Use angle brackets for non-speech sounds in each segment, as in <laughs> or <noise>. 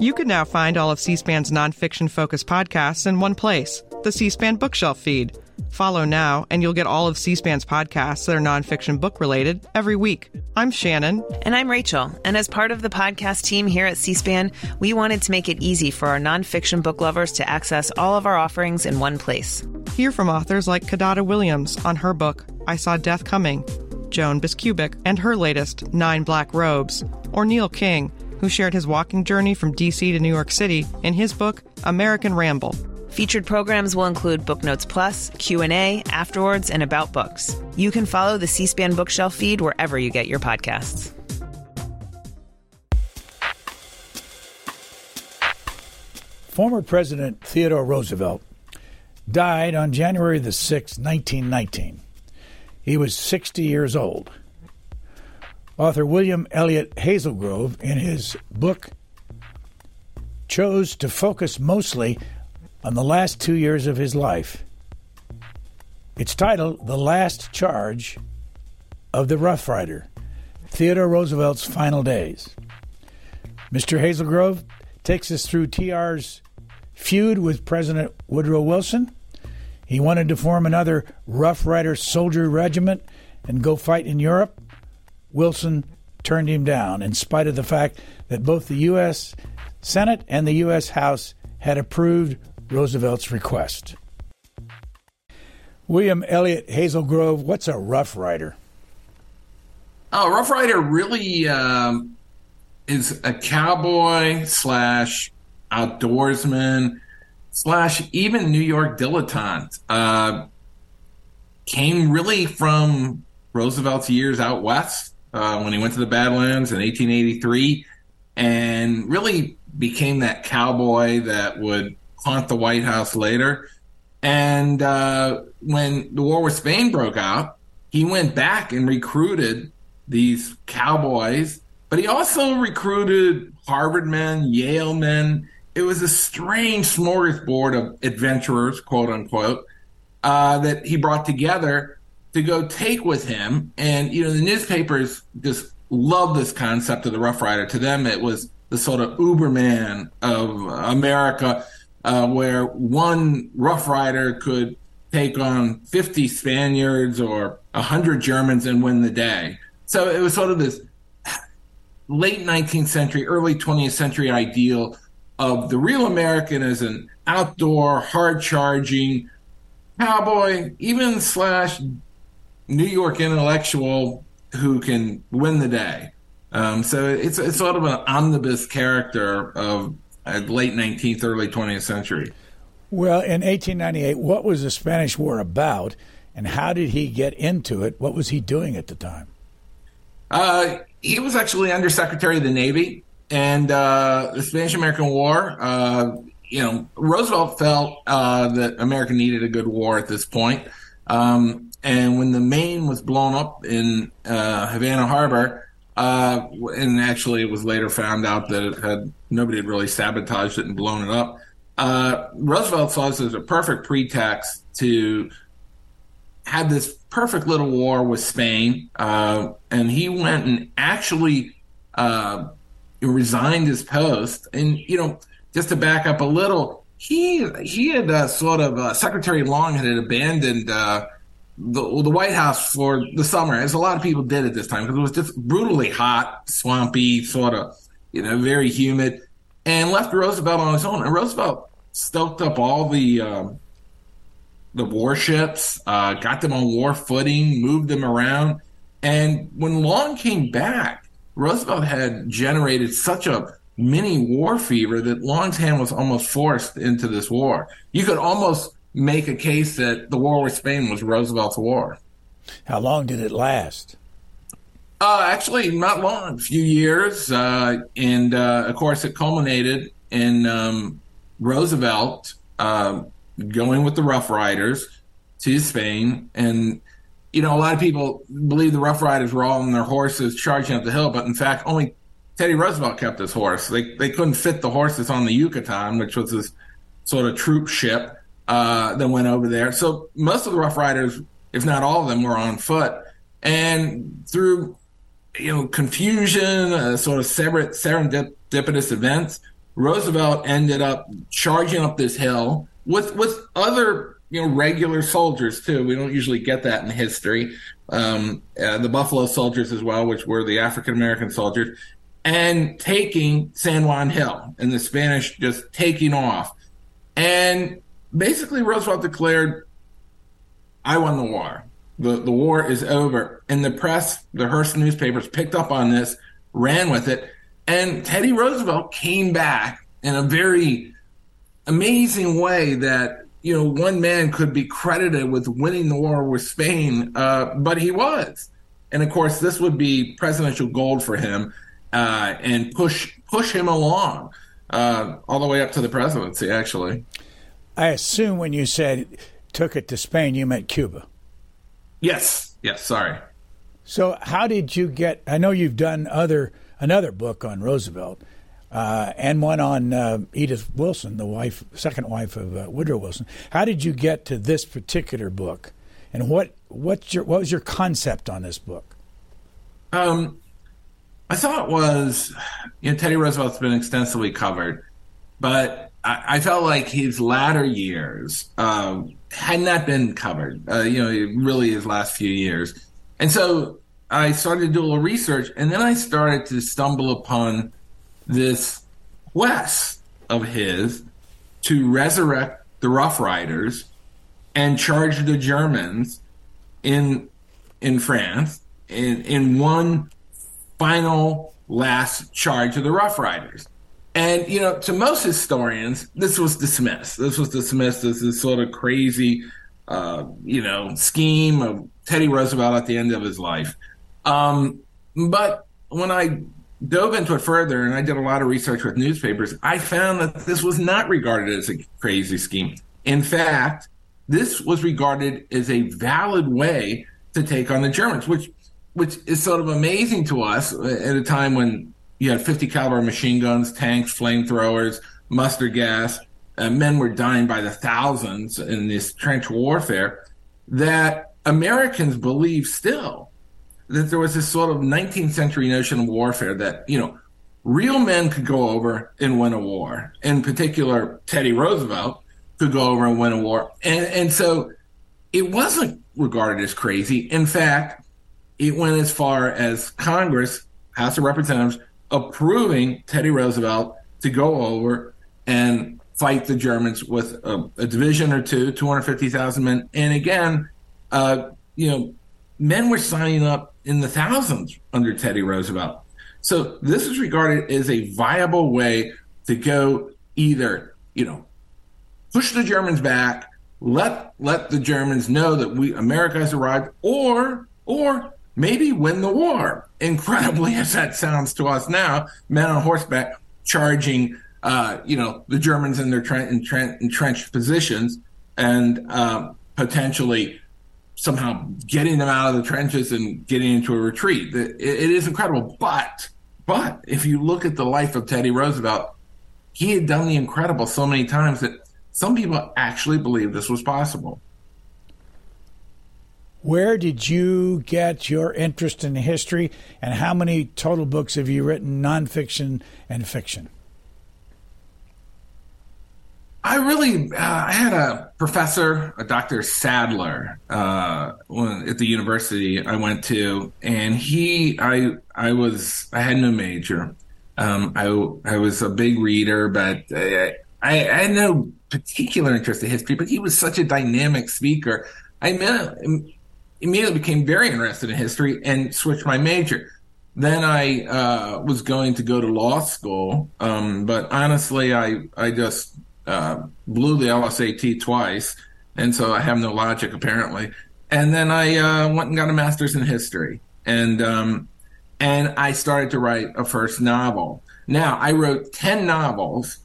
You can now find all of C SPAN's nonfiction focused podcasts in one place the C SPAN Bookshelf feed. Follow now, and you'll get all of C SPAN's podcasts that are nonfiction book related every week. I'm Shannon. And I'm Rachel. And as part of the podcast team here at C SPAN, we wanted to make it easy for our nonfiction book lovers to access all of our offerings in one place. Hear from authors like Kidada Williams on her book, I Saw Death Coming, Joan Biskupic, and her latest, Nine Black Robes, or Neil King, who shared his walking journey from DC to New York City in his book, American Ramble. Featured programs will include Book Notes Plus, Q&A, Afterwards, and About Books. You can follow the C-SPAN Bookshelf feed wherever you get your podcasts. Former President Theodore Roosevelt died on January the 6th, 1919. He was 60 years old. Author William Elliott Hazelgrove, in his book, chose to focus mostly on the last two years of his life. It's titled The Last Charge of the Rough Rider Theodore Roosevelt's Final Days. Mr. Hazelgrove takes us through TR's feud with President Woodrow Wilson. He wanted to form another Rough Rider soldier regiment and go fight in Europe. Wilson turned him down in spite of the fact that both the U.S. Senate and the U.S. House had approved Roosevelt's request. William Elliott Hazelgrove, what's a Rough Rider? Oh, Rough Rider really um, is a cowboy slash outdoorsman slash even New York dilettante. Uh, came really from Roosevelt's years out west uh, when he went to the Badlands in 1883 and really became that cowboy that would haunt the White House later. And uh, when the war with Spain broke out, he went back and recruited these cowboys, but he also recruited Harvard men, Yale men. It was a strange smorgasbord of adventurers, quote unquote, uh, that he brought together to go take with him. And, you know, the newspapers just loved this concept of the Rough Rider. To them, it was the sort of Uberman of America uh, where one Rough Rider could take on 50 Spaniards or 100 Germans and win the day. So it was sort of this late 19th century, early 20th century ideal of the real American as an outdoor, hard charging cowboy, even slash New York intellectual who can win the day. Um, so it's, it's sort of an omnibus character of late 19th, early 20th century. Well, in 1898, what was the Spanish War about, and how did he get into it? What was he doing at the time? Uh, he was actually Undersecretary of the Navy, and uh, the Spanish American War. Uh, you know, Roosevelt felt uh, that America needed a good war at this point. Um, and when the Maine was blown up in uh, Havana Harbor, uh, and actually, it was later found out that it had nobody had really sabotaged it and blown it up. Uh, Roosevelt saw this as a perfect pretext to have this perfect little war with Spain, and he went and actually resigned his post. And you know, just to back up a little, he he had uh, sort of uh, Secretary Long had abandoned uh, the, the White House for the summer, as a lot of people did at this time, because it was just brutally hot, swampy, sort of, you know, very humid, and left Roosevelt on his own. And Roosevelt stoked up all the um, the warships, uh, got them on war footing, moved them around, and when Long came back, Roosevelt had generated such a mini war fever that Long's hand was almost forced into this war. You could almost make a case that the war with Spain was Roosevelt's war. How long did it last? Uh, actually, not long, a few years. Uh, and uh, of course, it culminated in um, Roosevelt uh, going with the Rough Riders to Spain. And, you know, a lot of people believe the Rough Riders were all on their horses charging up the hill, but in fact, only Teddy Roosevelt kept his horse. They, they couldn't fit the horses on the Yucatan, which was this sort of troop ship uh, that went over there. So most of the Rough Riders, if not all of them, were on foot. And through you know, confusion, uh, sort of separate serendipitous events, Roosevelt ended up charging up this hill with with other you know regular soldiers too. We don't usually get that in history. Um, uh, the Buffalo Soldiers as well, which were the African American soldiers, and taking San Juan Hill and the Spanish just taking off. And basically, Roosevelt declared, "I won the war. The the war is over." And the press, the Hearst newspapers, picked up on this, ran with it, and Teddy Roosevelt came back in a very amazing way that you know one man could be credited with winning the war with Spain, uh, but he was. And of course, this would be presidential gold for him uh, and push push him along uh, all the way up to the presidency. Actually, I assume when you said took it to Spain, you meant Cuba. Yes. Yes. Sorry. So, how did you get? I know you've done other another book on Roosevelt. Uh, and one on uh, Edith Wilson, the wife, second wife of uh, Woodrow Wilson. How did you get to this particular book, and what what's your what was your concept on this book? Um, I thought was, you know, Teddy Roosevelt's been extensively covered, but I, I felt like his latter years um, had not been covered. Uh, you know, really his last few years, and so I started to do a little research, and then I started to stumble upon this quest of his to resurrect the Rough Riders and charge the Germans in in France in in one final last charge of the Rough Riders. And, you know, to most historians, this was dismissed. This was dismissed as this sort of crazy, uh, you know, scheme of Teddy Roosevelt at the end of his life. Um, but when I dove into it further and I did a lot of research with newspapers, I found that this was not regarded as a crazy scheme. In fact, this was regarded as a valid way to take on the Germans, which which is sort of amazing to us at a time when you had 50 caliber machine guns, tanks, flamethrowers, mustard gas, and men were dying by the thousands in this trench warfare. That Americans believe still that there was this sort of 19th century notion of warfare that you know real men could go over and win a war. In particular, Teddy Roosevelt could go over and win a war, and and so it wasn't regarded as crazy. In fact, it went as far as Congress, House of Representatives, approving Teddy Roosevelt to go over and fight the Germans with a, a division or two, 250,000 men. And again, uh, you know, men were signing up in the thousands under Teddy Roosevelt. So this is regarded as a viable way to go either, you know, push the Germans back, let let the Germans know that we America has arrived, or or maybe win the war. Incredibly, <laughs> as that sounds to us now, men on horseback charging, uh, you know, the Germans in their tre- entrenched positions and uh, potentially somehow getting them out of the trenches and getting into a retreat. it, it is incredible. But, but if you look at the life of Teddy Roosevelt, he had done the incredible so many times that some people actually believe this was possible. Where did you get your interest in history, and how many total books have you written, nonfiction and fiction? I really, uh, I had a professor, a Dr. Sadler, uh, at the university I went to, and he, I, I was, I had no major. Um, I, I was a big reader, but I, I, had no particular interest in history. But he was such a dynamic speaker. I immediately became very interested in history and switched my major. Then I uh, was going to go to law school, um, but honestly, I I just uh, blew the LSAT twice, and so I have no logic apparently. And then I uh, went and got a master's in history, and um, and I started to write a first novel. Now I wrote ten novels,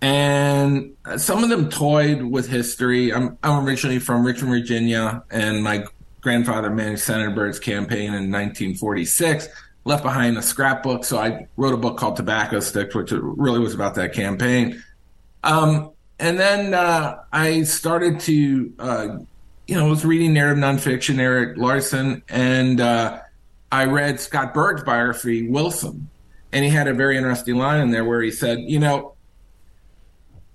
and some of them toyed with history. I'm, I'm originally from Richmond, Virginia, and my grandfather managed Senator Byrd's campaign in 1946. Left behind a scrapbook, so I wrote a book called Tobacco Sticks, which really was about that campaign. Um, and then uh, I started to, uh, you know, was reading narrative nonfiction, Erik Larson, and uh, I read Scott Berg's biography, Wilson, and he had a very interesting line in there where he said, you know,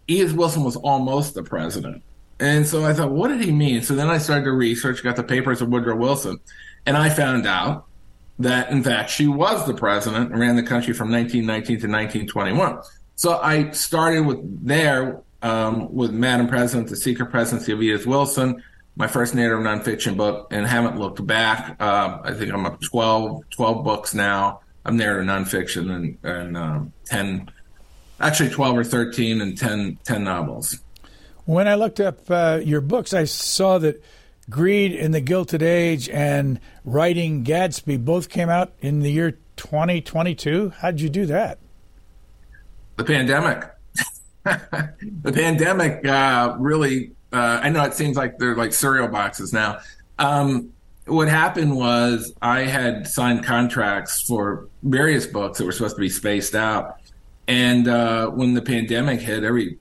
Edith Wilson was almost the president. And so I thought, what did he mean? So then I started to research, got the papers of Woodrow Wilson, and I found out that, in fact, she was the president and ran the country from 1919 to 1921. So I started with there um, with Madam President, The Secret Presidency of Edith Wilson, my first narrative nonfiction book, and haven't looked back. Uh, I think I'm up 12, 12 books now. I'm narrative nonfiction and, and um, 10, actually 12 or 13 and 10, 10 novels. When I looked up uh, your books, I saw that Greed in the Gilded Age and Writing Gadsby both came out in the year 2022. How'd you do that? The pandemic. <laughs> the pandemic uh, really, uh, I know it seems like they're like cereal boxes now. Um, what happened was I had signed contracts for various books that were supposed to be spaced out. And uh, when the pandemic hit, every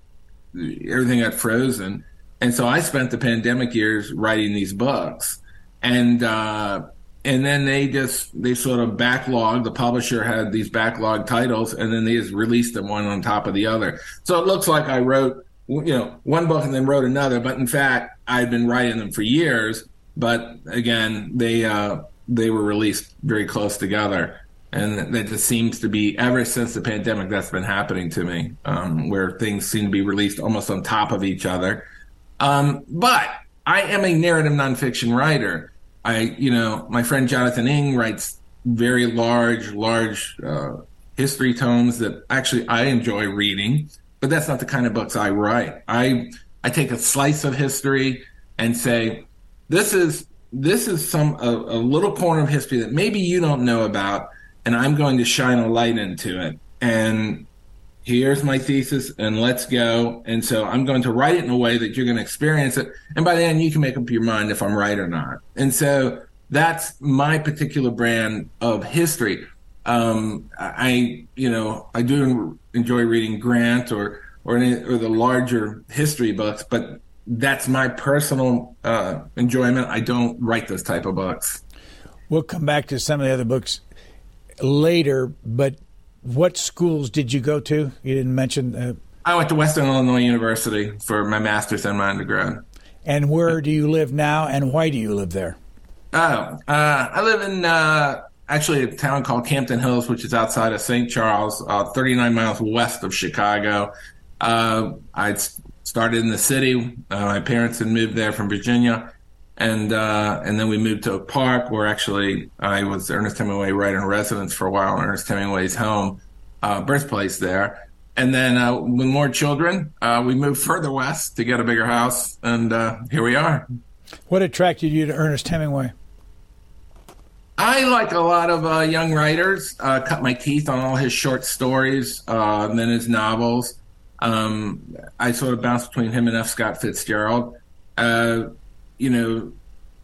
everything got frozen. And so I spent the pandemic years writing these books. And uh, and then they just they sort of backlogged. The publisher had these backlog titles, and then they just released them one on top of the other. So it looks like I wrote you know one book and then wrote another, but in fact I'd been writing them for years. But again, they uh, they were released very close together, and that just seems to be ever since the pandemic that's been happening to me, um, where things seem to be released almost on top of each other. Um, but I am a narrative nonfiction writer. I, you know, my friend Jonathan Eig writes very large, large uh, history tomes that actually I enjoy reading, but that's not the kind of books I write. I I take a slice of history and say, this is this is some a, a little corner of history that maybe you don't know about, and I'm going to shine a light into it. And here's my thesis and let's go. And so I'm going to write it in a way that you're going to experience it. And by the end, you can make up your mind if I'm right or not. And so that's my particular brand of history. Um, I, you know, I do enjoy reading Grant or, or, any, or the larger history books, but that's my personal uh, enjoyment. I don't write those type of books. We'll come back to some of the other books later, but what schools did you go to? You didn't mention. Uh, I went to Western Illinois University for my master's and my undergrad. And where do you live now, and why do you live there? Oh, uh, I live in uh, actually a town called Campton Hills, which is outside of St. Charles, uh, 39 miles west of Chicago. Uh, I started in the city. Uh, my parents had moved there from Virginia, and uh, and then we moved to Oak Park, where actually I was Ernest Hemingway writer in residence for a while. Ernest Hemingway's home, birthplace there and then uh, with more children, uh, we moved further west to get a bigger house, and uh, here we are. What attracted you to Ernest Hemingway? I like a lot of uh, young writers. Uh, cut my teeth on all his short stories, uh, and then his novels. Um, I sort of bounced between him and F. Scott Fitzgerald. You know,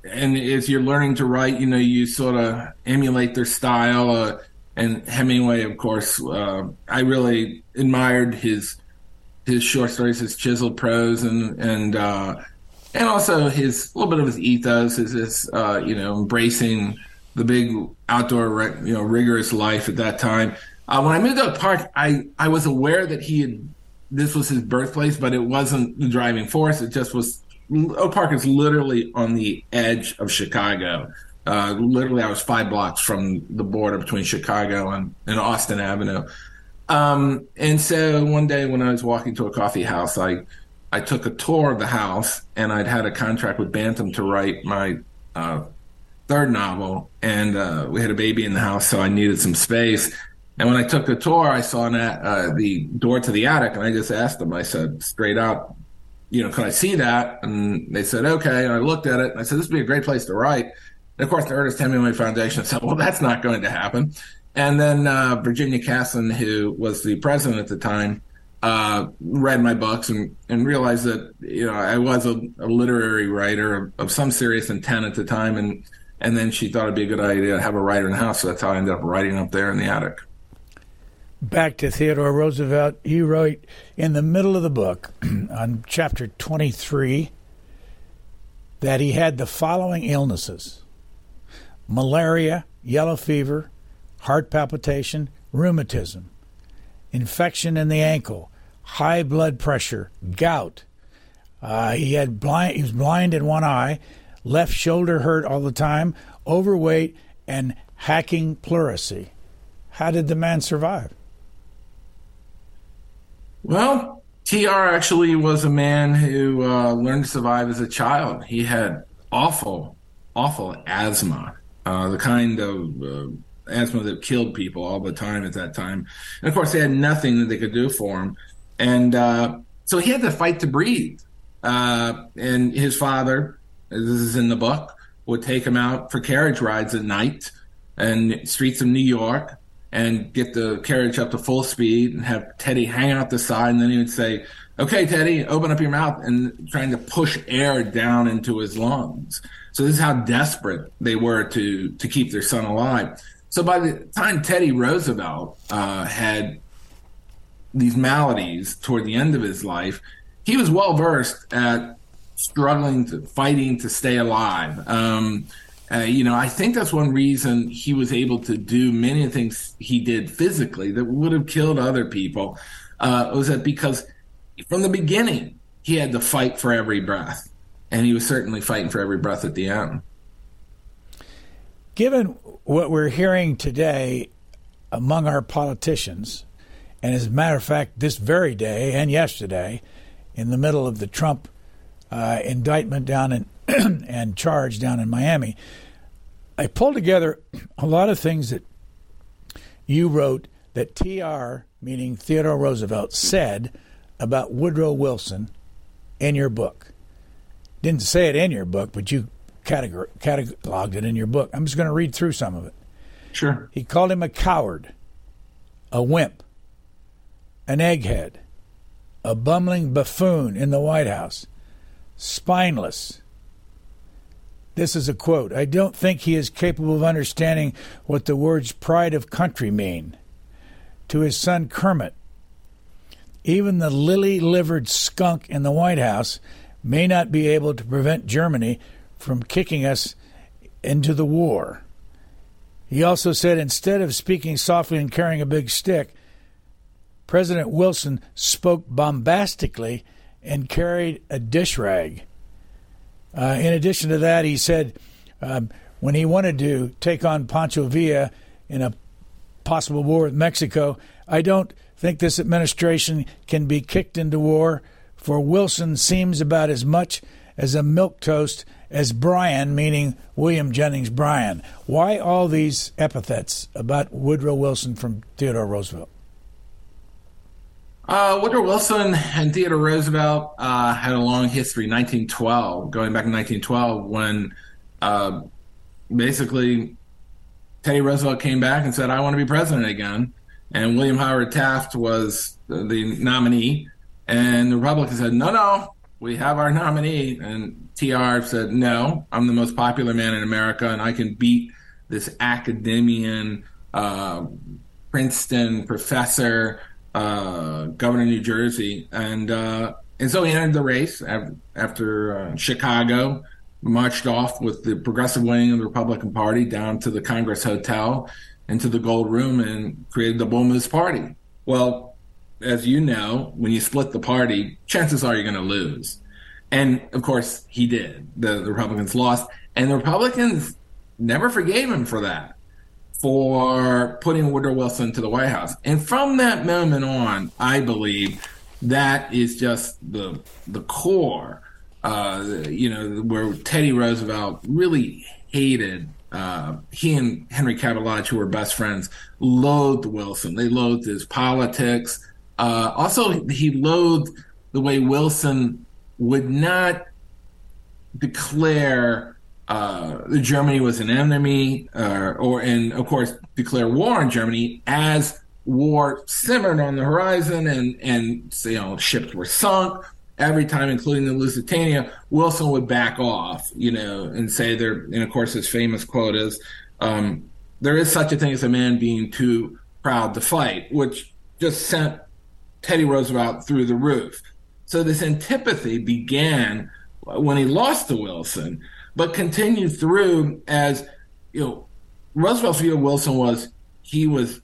and as you're learning to write, you know, you sort of emulate their style and Hemingway, of course, uh, I really admired his his short stories, his chiseled prose, and and uh, and also his little bit of his ethos, his, his uh, you know embracing the big outdoor you know rigorous life at that time. Uh, when I moved to Oak Park, I I was aware that he had this was his birthplace, but it wasn't the driving force. It just was. Oak Park is literally on the edge of Chicago. Uh, literally, I was five blocks from the border between Chicago and, and Austin Avenue. Um, and so one day when I was walking to a coffee house, I I took a tour of the house, and I'd had a contract with Bantam to write my uh, third novel, and uh, we had a baby in the house, so I needed some space. And when I took the tour, I saw that, uh, the door to the attic, and I just asked them. I said straight out, you know, can I see that? And they said okay. And I looked at it, and I said this would be a great place to write. And of course, the Ernest Hemingway Foundation said, well, that's not going to happen. And then uh, Virginia Casson, who was the president at the time, uh, read my books and, and realized that you know I was a, a literary writer of, of, some serious intent at the time, and and then she thought it'd be a good idea to have a writer in the house. So that's how I ended up writing up there in the attic. Back to Theodore Roosevelt, you wrote in the middle of the book <clears throat> on chapter twenty three that he had the following illnesses malaria, yellow fever, heart palpitation, rheumatism, infection in the ankle, high blood pressure, gout. Uh, he had blind. He was blind in one eye, left shoulder hurt all the time, overweight, and hacking pleurisy. How did the man survive? Well, TR actually was a man who uh, learned to survive as a child. He had awful, awful asthma, uh, the kind of uh, asthma that killed people all the time at that time. And of course, they had nothing that they could do for him. And uh, so he had to fight to breathe. Uh, and his father, this is in the book, would take him out for carriage rides at night and streets of New York and get the carriage up to full speed and have Teddy hang out the side. And then he would say, Okay, Teddy, open up your mouth and trying to push air down into his lungs. So this is how desperate they were to to keep their son alive. So by the time Teddy Roosevelt uh, had these maladies toward the end of his life, he was well versed at struggling to fighting to stay alive. Um, uh, you know, I think that's one reason he was able to do many of the things he did physically that would have killed other people. Uh, was that because from the beginning he had to fight for every breath, and he was certainly fighting for every breath at the end. Given what we're hearing today among our politicians, and as a matter of fact, this very day and yesterday, in the middle of the Trump uh, indictment down in <clears throat> and charge down in Miami, I pulled together a lot of things that you wrote that TR, meaning Theodore Roosevelt, said about Woodrow Wilson in your book. Didn't say it in your book, but you categor- cataloged it in your book. I'm just going to read through some of it. Sure. He called him a coward, a wimp, an egghead, a bumbling buffoon in the White House, spineless. This is a quote. I don't think he is capable of understanding what the words pride of country mean. To his son Kermit, even the lily livered skunk in the White House may not be able to prevent Germany from kicking us into the war. He also said instead of speaking softly and carrying a big stick, President Wilson spoke bombastically and carried a dish rag. Uh, in addition to that, he said um, when he wanted to take on Pancho Villa in a possible war with Mexico, I don't think this administration can be kicked into war, for Wilson seems about as much as a milk toast as Bryan, meaning William Jennings Bryan. Why all these epithets about Woodrow Wilson from Theodore Roosevelt? Uh, Woodrow Wilson and Theodore Roosevelt uh, had a long history. 1912, going back in 1912, when uh, basically Teddy Roosevelt came back and said, "I want to be president again," and William Howard Taft was the nominee, and the Republicans said, "No, no, we have our nominee," and TR said, "No, I'm the most popular man in America, and I can beat this academician, uh, Princeton professor." Uh, governor of New Jersey, and uh, and so he entered the race after uh, Chicago, marched off with the progressive wing of the Republican Party down to the Congress Hotel, into the Gold Room, and created the Bull Moose Party. Well, as you know, when you split the party, chances are you're going to lose. And of course, he did. The, the Republicans lost, and the Republicans never forgave him for that for putting Woodrow Wilson to the White House. And from that moment on, I believe that is just the the core. Uh, you know, where Teddy Roosevelt really hated. Uh, he and Henry Cabot Lodge, who were best friends, loathed Wilson. They loathed his politics. Uh, also, he loathed the way Wilson would not declare uh, Germany was an enemy, uh, or and of course declare war on Germany as war simmered on the horizon, and and you know ships were sunk every time, including the Lusitania. Wilson would back off, you know, and say there. And of course, his famous quote is, um, "There is such a thing as a man being too proud to fight," which just sent Teddy Roosevelt through the roof. So this antipathy began when he lost to Wilson but continued through as you know Roosevelt's view Wilson was he was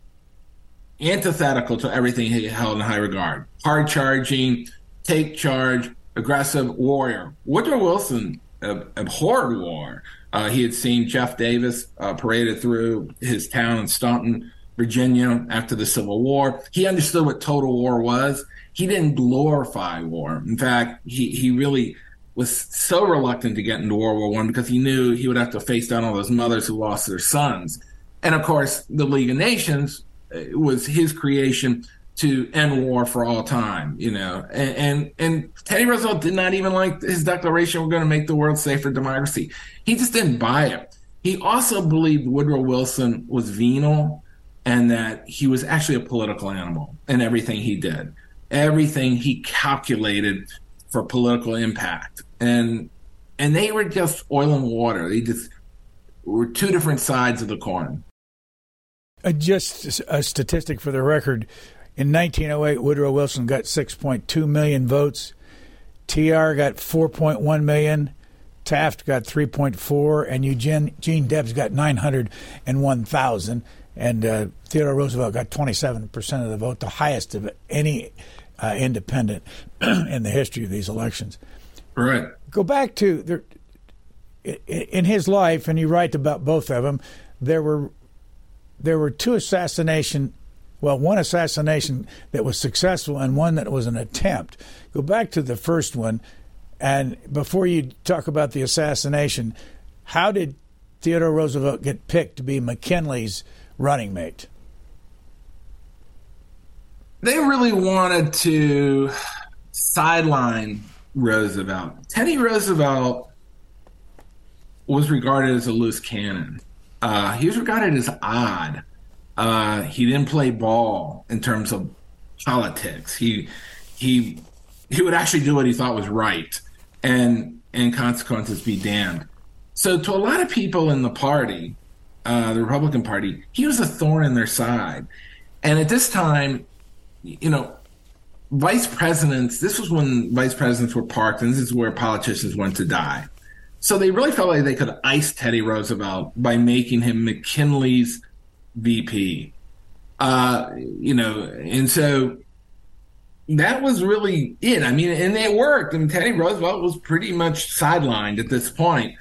antithetical to everything he held in high regard. Hard charging, take charge, aggressive warrior. Woodrow Wilson abhorred war. Uh, he had seen Jeff Davis uh, paraded through his town in Staunton, Virginia after the Civil War. He understood what total war was. He didn't glorify war. In fact, he, he really was so reluctant to get into World War One because he knew he would have to face down all those mothers who lost their sons. And of course, the League of Nations uh, was his creation to end war for all time, you know. And, and, and Teddy Roosevelt did not even like his declaration, we're going to make the world safer democracy. He just didn't buy it. He also believed Woodrow Wilson was venal and that he was actually a political animal in everything he did. Everything he calculated for political impact. And and they were just oil and water. They just were two different sides of the coin. Uh, just a statistic for the record in 1908, Woodrow Wilson got 6.2 million votes. TR got 4.1 million. Taft got 3.4, and Eugene Gene Debs got 901,000. And uh, Theodore Roosevelt got 27% of the vote, the highest of any uh, independent <clears throat> in the history of these elections. Right. Go back to there, in his life, and you write about both of them. There were there were two assassination well, one assassination that was successful and one that was an attempt. Go back to the first one, and before you talk about the assassination, how did Theodore Roosevelt get picked to be McKinley's running mate? They really wanted to sideline Roosevelt. Teddy Roosevelt was regarded as a loose cannon. Uh, he was regarded as odd. Uh, he didn't play ball in terms of politics. He he he would actually do what he thought was right, and and consequences be damned. So to a lot of people in the party, uh, the Republican Party, he was a thorn in their side. And at this time, you know, vice presidents. This was when vice presidents were parked, and this is where politicians went to die. So they really felt like they could ice Teddy Roosevelt by making him McKinley's VP. Uh, you know, and so that was really it. I mean, and it worked. I mean, Teddy Roosevelt was pretty much sidelined at this point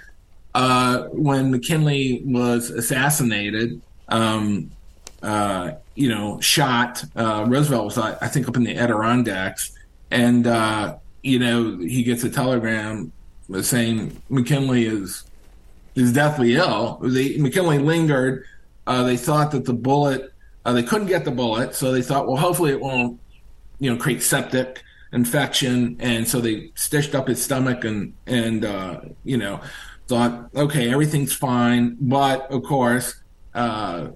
uh, when McKinley was assassinated. Um, uh, you know, shot. Uh, Roosevelt was, I think, up in the Adirondacks, and uh, you know, he gets a telegram saying McKinley is is deathly ill. They, McKinley lingered uh, they thought that the bullet, uh, they couldn't get the bullet, so they thought, well, hopefully it won't, you know, create septic infection, and so they stitched up his stomach and and uh, you know thought, okay, everything's fine, but of course, uh,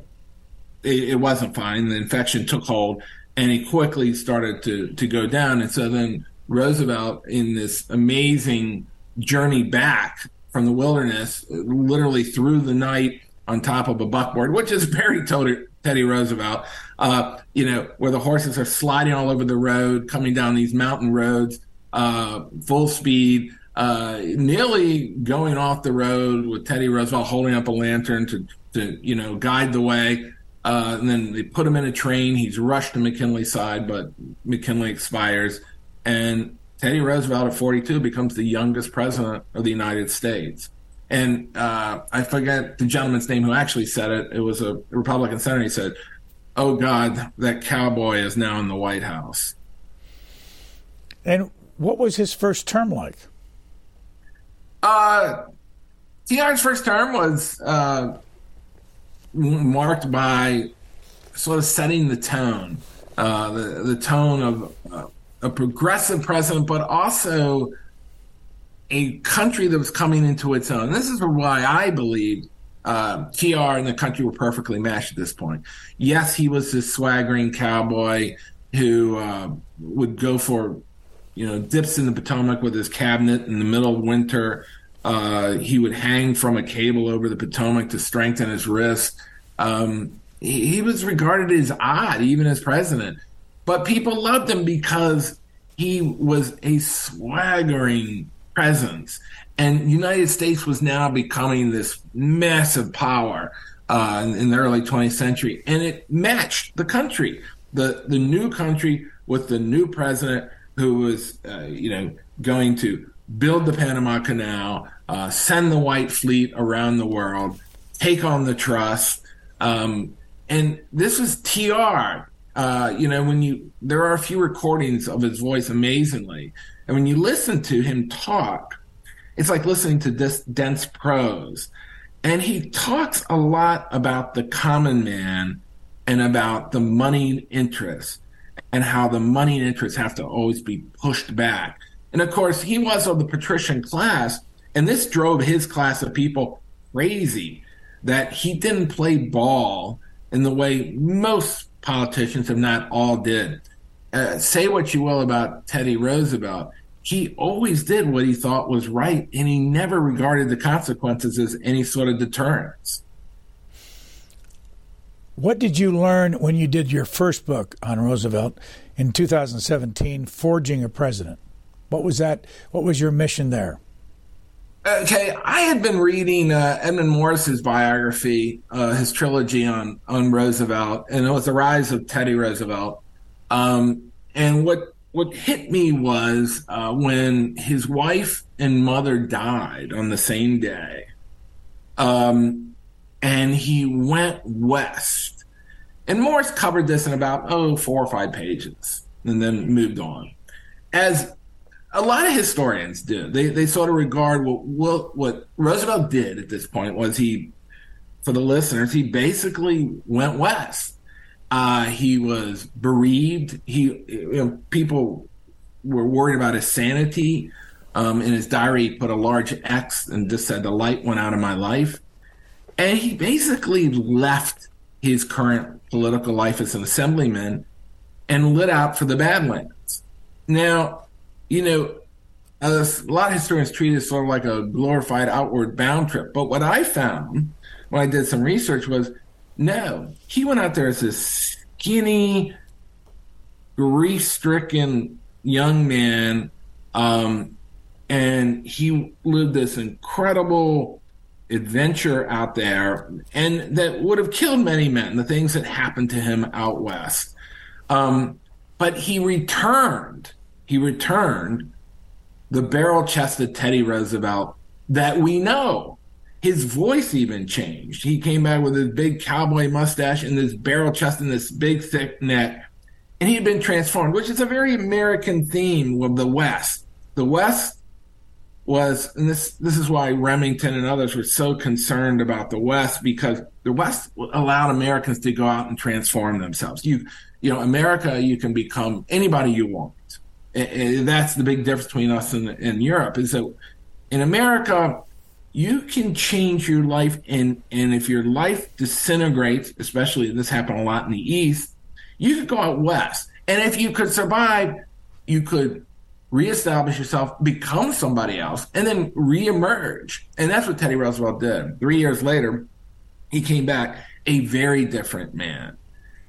it, it wasn't fine. The infection took hold, and he quickly started to to go down, and so then Roosevelt, in this amazing journey back from the wilderness, literally through the night on top of a buckboard, which is very Teddy Roosevelt. Uh, you know, where the horses are sliding all over the road, coming down these mountain roads, uh, full speed, uh, nearly going off the road with Teddy Roosevelt holding up a lantern to, to you know, guide the way. Uh, and then they put him in a train. He's rushed to McKinley's side, but McKinley expires. And Teddy Roosevelt at 42 becomes the youngest president of the United States. And uh, I forget the gentleman's name who actually said it. It was a Republican senator. He said, "Oh God, that cowboy is now in the White House." And what was his first term like? Uh, TR's first term was uh, marked by sort of setting the tone, uh, the the tone of uh, a progressive president, but also a country that was coming into its own. This is why I believe uh, TR and the country were perfectly matched at this point. Yes, he was this swaggering cowboy who uh, would go for, you know, dips in the Potomac with his cabinet in the middle of winter. Uh, he would hang from a cable over the Potomac to strengthen his wrist. Um, he, he was regarded as odd, even as president. But people loved him because he was a swaggering presence. And United States was now becoming this massive power uh, in, in the early 20th century, and it matched the country, the the new country with the new president who was, uh, you know, going to build the Panama Canal, uh, send the White Fleet around the world, take on the trust. Um, and this is TR. Uh, you know, when you there are a few recordings of his voice, amazingly, and when you listen to him talk, it's like listening to this dense prose. And he talks a lot about the common man and about the money interests and how the money interests have to always be pushed back. And of course, he was of the patrician class, and this drove his class of people crazy that he didn't play ball in the way most politicians, if not all, did. Uh, say what you will about Teddy Roosevelt, he always did what he thought was right, and he never regarded the consequences as any sort of deterrence. What did you learn when you did your first book on Roosevelt in 2017, Forging a President? What was that? What was your mission there? Okay, I had been reading uh, Edmund Morris's biography, uh, his trilogy on on Roosevelt, and it was the rise of Teddy Roosevelt. Um, and what what hit me was uh, when his wife and mother died on the same day, um, and he went west. And Morris covered this in about oh four or five pages, and then moved on. As a lot of historians do. They they sort of regard what what, what Roosevelt did at this point was he, for the listeners, he basically went west. Uh, he was bereaved. He you know, people were worried about his sanity. Um, in his diary, he put a large X and just said the light went out of my life. And he basically left his current political life as an assemblyman and lit out for the Badlands. Now, you know, a lot of historians treat it sort of like a glorified outward bound trip. But what I found when I did some research was no, he went out there as a skinny, grief stricken young man. Um, and he lived this incredible adventure out there and that would have killed many men, the things that happened to him out west. Um, but he returned he returned the barrel chested Teddy Roosevelt that we know. His voice even changed. He came back with his big cowboy mustache and this barrel chest and this big thick neck. And he had been transformed, which is a very American theme of the West. The West was, and this this is why Remington and others were so concerned about the West because the West allowed Americans to go out and transform themselves. You you know, America, you can become anybody you want and that's the big difference between us and, and Europe is that in America, you can change your life and and if your life disintegrates, especially this happened a lot in the East, you could go out west. And if you could survive, you could reestablish yourself, become somebody else, and then reemerge. And that's what Teddy Roosevelt did. Three years later, he came back a very different man.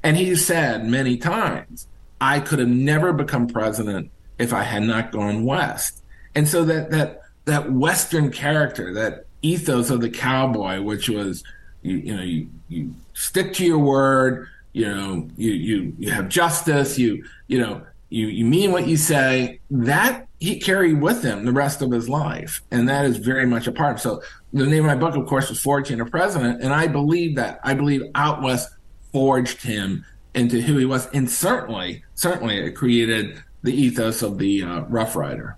And he said many times, I could have never become president if I had not gone west. And so that that that western character, that ethos of the cowboy, which was you, you know you you stick to your word, you know you you you have justice, you you know you you mean what you say. That he carried with him the rest of his life, and that is very much a part. So the name of my book, of course, was Forging a President, and I believe that I believe Out West forged him into who he was, and certainly certainly it created the ethos of the uh, Rough Rider.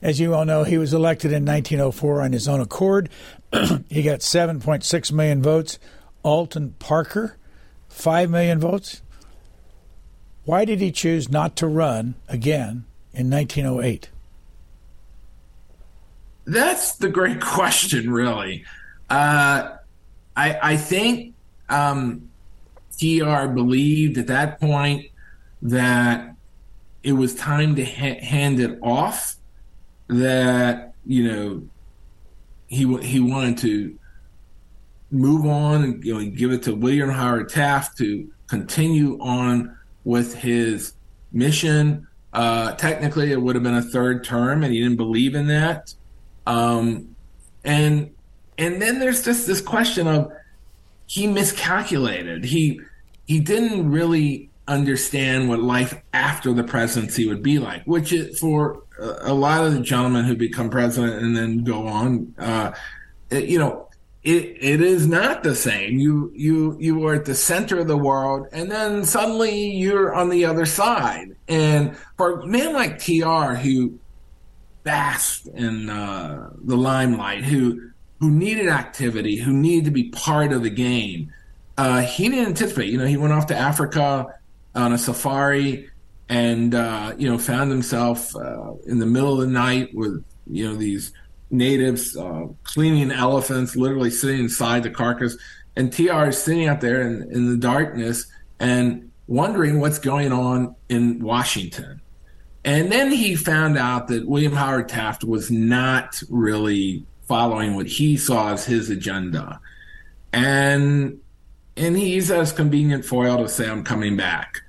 As you all know, he was elected in 1904 on his own accord. <clears throat> he got 7.6 million votes. Alton Parker, 5 million votes. Why did he choose not to run again in 1908? That's the great <laughs> question, really. Uh, I, I, think um, TR believed at that point that it was time to ha- hand it off. That you know, he he wanted to move on and you know, give it to William Howard Taft to continue on with his mission. Uh, technically, it would have been a third term, and he didn't believe in that. Um, and and then there's just this question of he miscalculated. He he didn't really understand what life after the presidency would be like, which is for a lot of the gentlemen who become president and then go on, uh, you know, it, it is not the same. You you you were at the center of the world, and then suddenly you're on the other side. And for a man like Tr, who basked in uh, the limelight, who who needed activity, who needed to be part of the game, uh, he didn't anticipate. You know, he went off to Africa on a safari, and uh, you know found himself uh, in the middle of the night with you know these natives uh, cleaning elephants, literally sitting inside the carcass. And TR is sitting out there in, in the darkness and wondering what's going on in Washington. And then he found out that William Howard Taft was not really following what he saw as his agenda. And and he's as convenient foil to say, I'm coming back.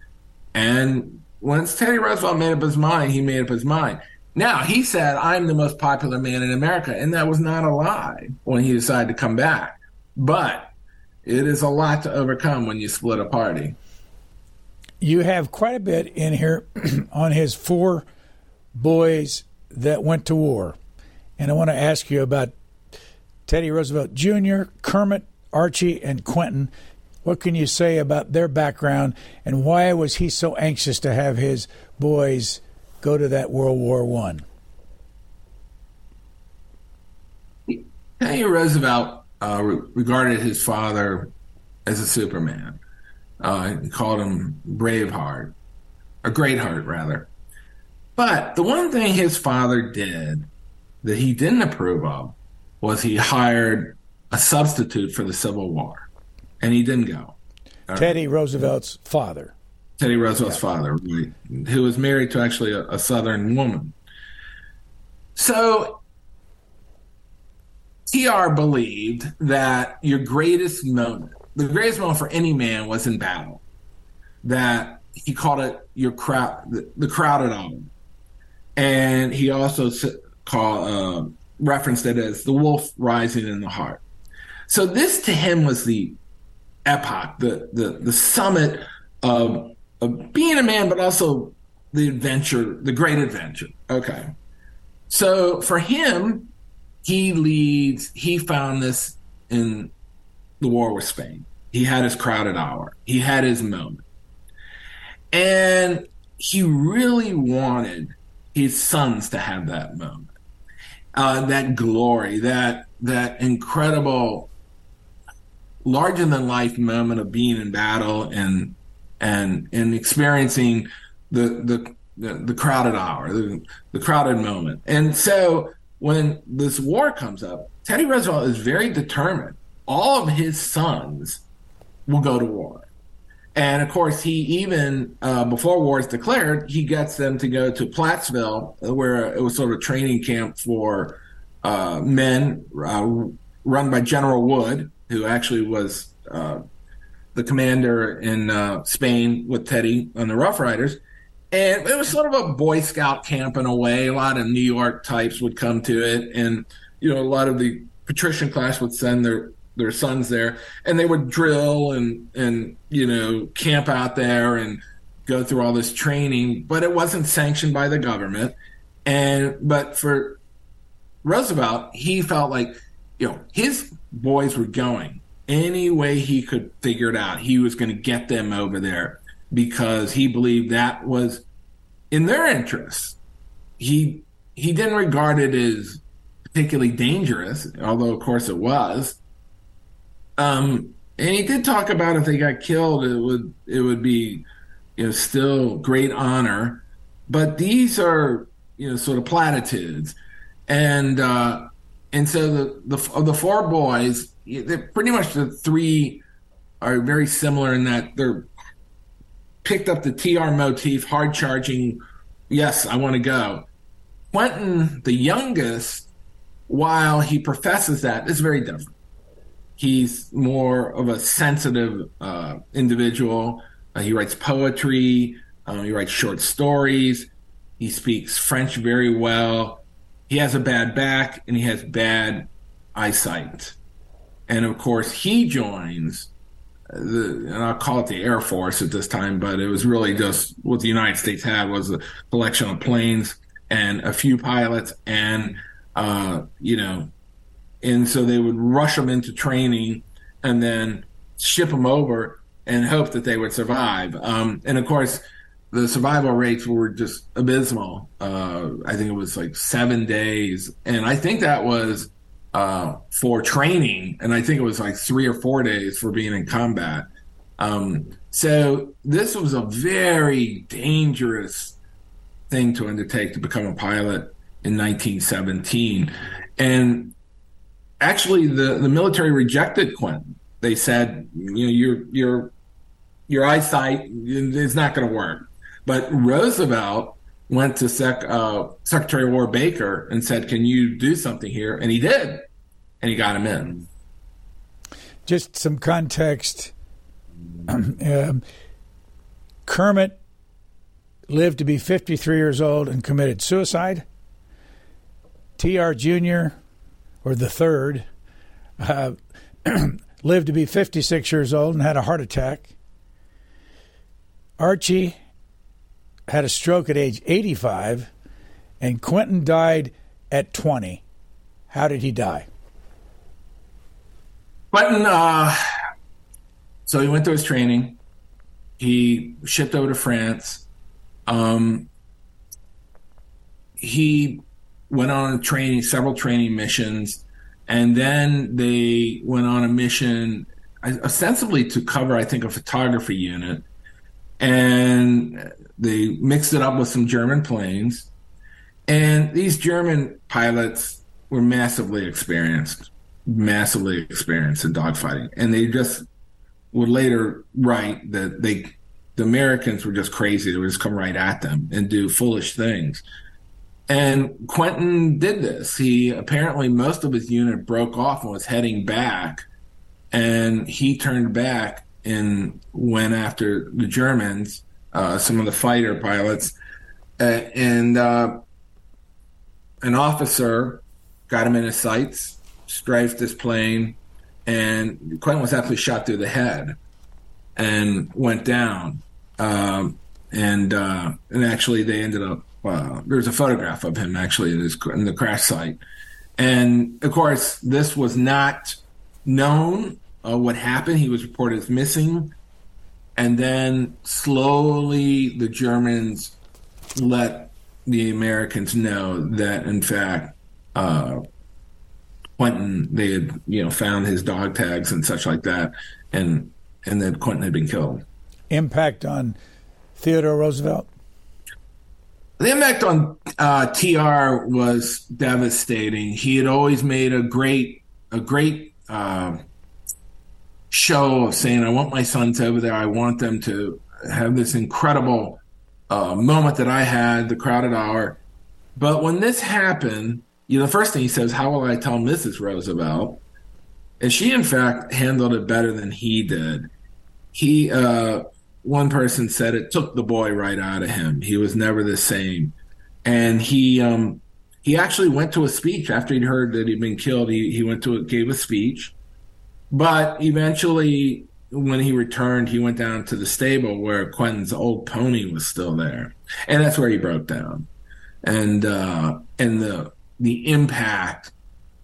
And once Teddy Roosevelt made up his mind, he made up his mind. Now, he said, I'm the most popular man in America. And that was not a lie when he decided to come back. But it is a lot to overcome when you split a party. You have quite a bit in here <clears throat> on his four boys that went to war. And I want to ask you about Teddy Roosevelt Jr., Kermit, Archie, and Quentin. What can you say about their background and why was he so anxious to have his boys go to that World War One? Teddy Roosevelt uh, re- regarded his father as a Superman. Uh, he called him Braveheart, or Greatheart, rather. But the one thing his father did that he didn't approve of was he hired a substitute for the Civil War, and he didn't go. Teddy Roosevelt's father. Teddy Roosevelt's yeah. father, who was married to actually a, a Southern woman. So TR believed that your greatest moment, the greatest moment for any man was in battle. That he called it your crowd, the, the crowded hour. And he also called, uh, referenced it as the wolf rising in the heart. So this to him was the epoch, the, the, the summit of of being a man, but also the adventure, the great adventure. Okay. So for him, he leads, he found this in the war with Spain. He had his crowded hour, he had his moment. And he really wanted his sons to have that moment, uh, that glory, that that incredible, larger than life moment of being in battle and and and experiencing the the the, crowded hour, the, the crowded moment. And so when this war comes up, Teddy Roosevelt is very determined. All of his sons will go to war. And of course, he even, uh, before war is declared, he gets them to go to Plattsville, where it was sort of a training camp for uh, men uh, run by General Wood, who actually was uh, the commander in uh, Spain with Teddy and the Rough Riders. And it was sort of a Boy Scout camp in a way. A lot of New York types would come to it. And, you know, a lot of the patrician class would send their, their sons there and they would drill and, and, you know, camp out there and go through all this training, but it wasn't sanctioned by the government. And, but for Roosevelt, he felt like, you know, his boys were going any way he could figure it out, he was going to get them over there because he believed that was in their interests. He he didn't regard it as particularly dangerous, although of course it was. Um, and he did talk about if they got killed, it would it would be you know still great honor. But these are you know sort of platitudes, and uh, and so the the the four boys, they're pretty much the three are very similar in that they're picked up the TR motif, hard charging. Yes, I want to go. Quentin, the youngest, while he professes that, is very different. He's more of a sensitive uh, individual. Uh, he writes poetry. Uh, he writes short stories. He speaks French very well. He has a bad back and he has bad eyesight. And of course, he joins the, and I'll call it the Air Force at this time, but it was really just what the United States had was a collection of planes and a few pilots, and uh, you know, and so they would rush them into training and then ship them over and hope that they would survive. Um, and of course, the survival rates were just abysmal. Uh, I think it was like seven days, and I think that was uh, for training, and I think it was like three or four days for being in combat. Um, so this was a very dangerous thing to undertake to become a pilot in 1917, and actually the the military rejected Quentin. They said, you know, your your your eyesight is not going to work. But Roosevelt went to Sec, uh, Secretary of War Baker and said, "Can you do something here?" And he did, and he got him in. Just some context. <clears throat> um, Kermit lived to be 53 years old and committed suicide. T.R. Jr., or the third, uh, <clears throat> lived to be 56 years old and had a heart attack. Archie had a stroke at age 85, and Quentin died at 20. How did he die? Quentin, uh, so he went to his training. He shipped over to France. Um, he went on training, several training missions, and then they went on a mission ostensibly to cover, I think, a photography unit. And they mixed it up with some German planes. And these German pilots were massively experienced, massively experienced in dogfighting. And they just would later write that they, the Americans were just crazy. They would just come right at them and do foolish things. And Quentin did this. He apparently, most of his unit broke off and was heading back. And he turned back and went after the Germans uh, some of the fighter pilots, uh, and uh, an officer got him in his sights, strafed his plane, and Quentin was actually shot through the head and went down. Um, and uh, and actually, they ended up. Uh, there's a photograph of him actually in, his, in the crash site, and of course, this was not known uh, what happened. He was reported as missing and then slowly the Germans let the Americans know that in fact uh, Quentin they had you know found his dog tags and such like that, and and that Quentin had been killed. Impact on Theodore Roosevelt. The impact on uh, TR was devastating. He had always made a great a great. Uh, show of saying, I want my sons over there. I want them to have this incredible uh, moment that I had, the crowded hour. But when this happened, you know, the first thing he says, How will I tell Mrs. Roosevelt? And she, in fact, handled it better than he did. He, uh, one person said it took the boy right out of him. He was never the same. And he, um, he actually went to a speech after he'd heard that he'd been killed. He, he went to a, gave a speech but eventually, when he returned, he went down to the stable where Quentin's old pony was still there, and that's where he broke down. And uh, and the the impact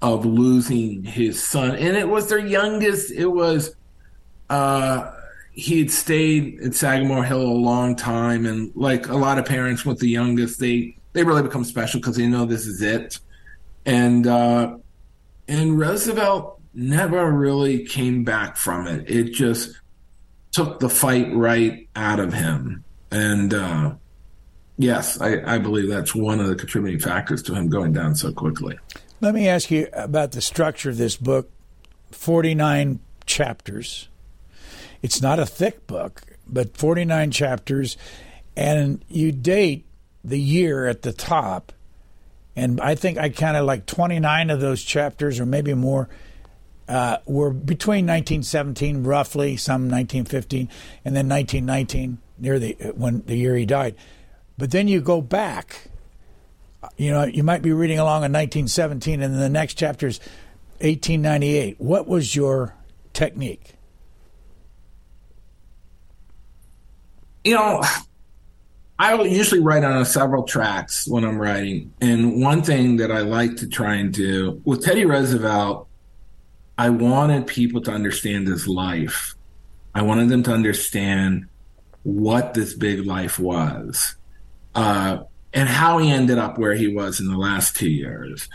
of losing his son, and it was their youngest. It was uh, he had stayed at Sagamore Hill a long time, and like a lot of parents with the youngest, they they really become special because they know this is it. And uh, and Roosevelt never really came back from it. It just took the fight right out of him. And uh, yes, I, I believe that's one of the contributing factors to him going down so quickly. Let me ask you about the structure of this book 49 chapters. It's not a thick book, but 49 chapters. And you date the year at the top. And I think I counted like 29 of those chapters, or maybe more, uh, were between 1917, roughly, some 1915, and then 1919, near the when the year he died. But then you go back. You know, you might be reading along in 1917, and then the next chapter is 1898. What was your technique? You know, I will usually write on several tracks when I'm writing. And one thing that I like to try and do with Teddy Roosevelt, I wanted people to understand his life. I wanted them to understand what this big life was uh, and how he ended up where he was in the last two years.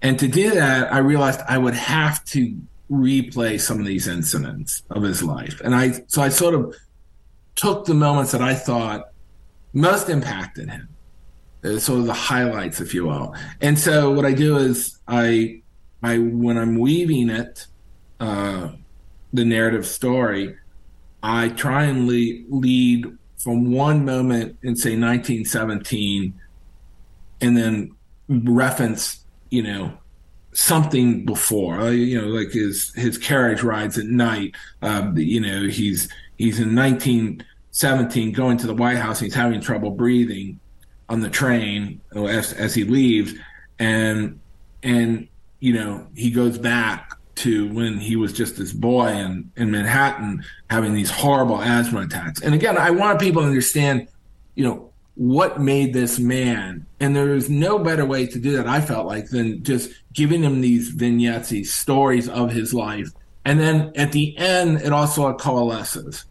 And to do that, I realized I would have to replay some of these incidents of his life. And I, so I sort of took the moments that I thought most impacted him. Uh, sort of the highlights, if you will. And so what I do is I, I when I'm weaving it, uh, the narrative story, I try and lead, lead from one moment in say 1917, and then reference, you know, something before. Uh, you know, like his his carriage rides at night. Um, you know, he's he's in 19- 17 going to the White House. he's having trouble breathing on the train as, as he leaves. And, and, you know, he goes back to when he was just this boy in, in Manhattan having these horrible asthma attacks. And again, I want people to understand, you know, what made this man. And there is no better way to do that, I felt like, than just giving him these vignettes, these stories of his life. And then at the end, it also coalesces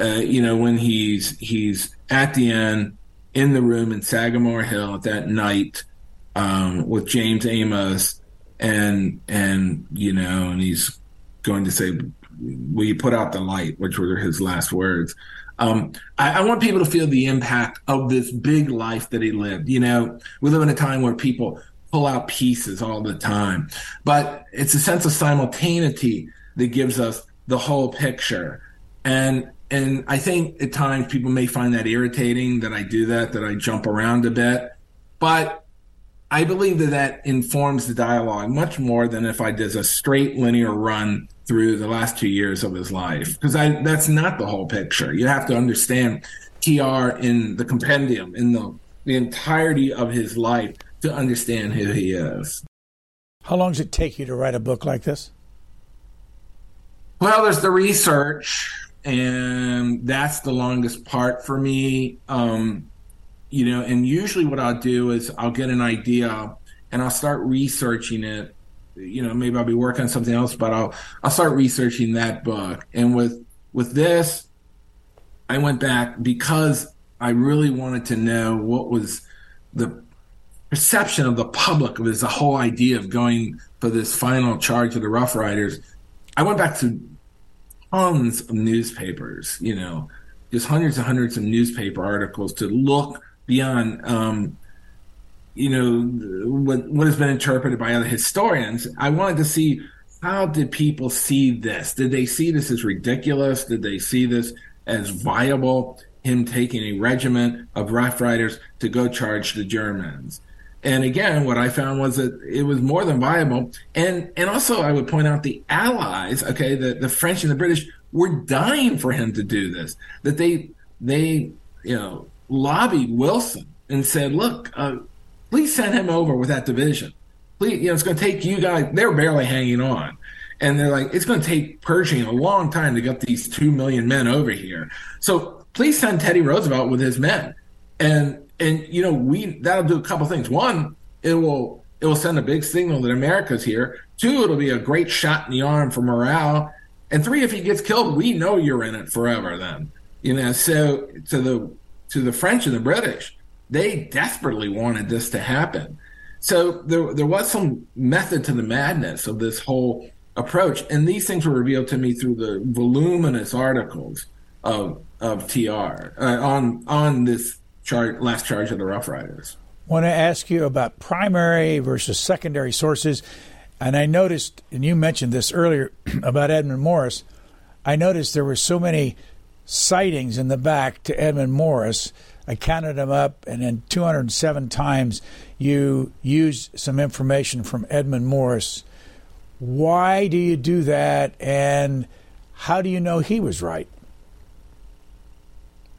uh, you know, when he's he's at the end in the room in Sagamore Hill at that night um, with James Amos, and and you know, and he's going to say, "Will you put out the light?" Which were his last words. Um, I, I, want people to feel the impact of this big life that he lived. You know, we live in a time where people pull out pieces all the time, but it's a sense of simultaneity that gives us the whole picture. And and I think at times people may find that irritating that I do that, that I jump around a bit. But I believe that that informs the dialogue much more than if I did a straight linear run through the last two years of his life, because I that's not the whole picture. You have to understand TR in the compendium, in the the entirety of his life to understand who he is. How long does it take you to write a book like this? Well, there's the research and that's the longest part for me. Um, you know, and usually what I'll do is I'll get an idea and I'll start researching it. You know, maybe I'll be working on something else, but I'll I'll start researching that book. And with with this, I went back because I really wanted to know what was the perception of the public of this the whole idea of going for this final charge of the Rough Riders. I went back to tons of newspapers, you know, just hundreds and hundreds of newspaper articles to look beyond, um, you know, what what has been interpreted by other historians. I wanted to see how did people see this? Did they see this as ridiculous? Did they see this as viable? Him taking a regiment of Rough Riders to go charge the Germans. And again, what I found was that it was more than viable. And and also I would point out the allies, okay, the, the French and the British were dying for him to do this. That they they, you know, lobbied Wilson and said, look, uh, please send him over with that division. Please, you know, it's going to take you guys, they're barely hanging on. And they're like, it's going to take Pershing a long time to get these two million men over here. So please send Teddy Roosevelt with his men. And and you know we that'll do a couple things. One, it will it will send a big signal that America's here. Two, it'll be a great shot in the arm for morale. And three, if he gets killed, we know you're in it forever. Then you know. So to the to the French and the British, they desperately wanted this to happen. So there there was some method to the madness of this whole approach, and these things were revealed to me through the voluminous articles of of TR uh, on on this charge, last charge of the Rough Riders. Want to ask you about primary versus secondary sources. And I noticed, and you mentioned this earlier <clears throat> about Edmund Morris, I noticed there were so many sightings in the back to Edmund Morris. I counted them up, and then 207 times you used some information from Edmund Morris. Why do you do that, and how do you know he was right?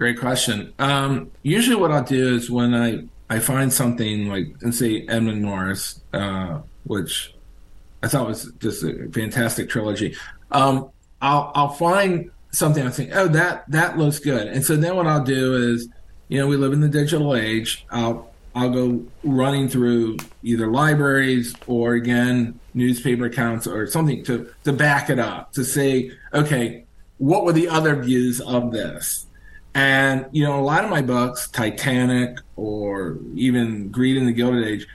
Great question. Um, usually, what I'll do is when I I find something like, let's say Edmund Morris, uh, which I thought was just a fantastic trilogy. Um, I'll I'll find something I think, oh, that that looks good. And so then what I'll do is, you know, we live in the digital age. I'll I'll go running through either libraries or again newspaper accounts or something to to back it up to say, okay, what were the other views of this? And you know, a lot of my books, Titanic or even Greed in the Gilded Age,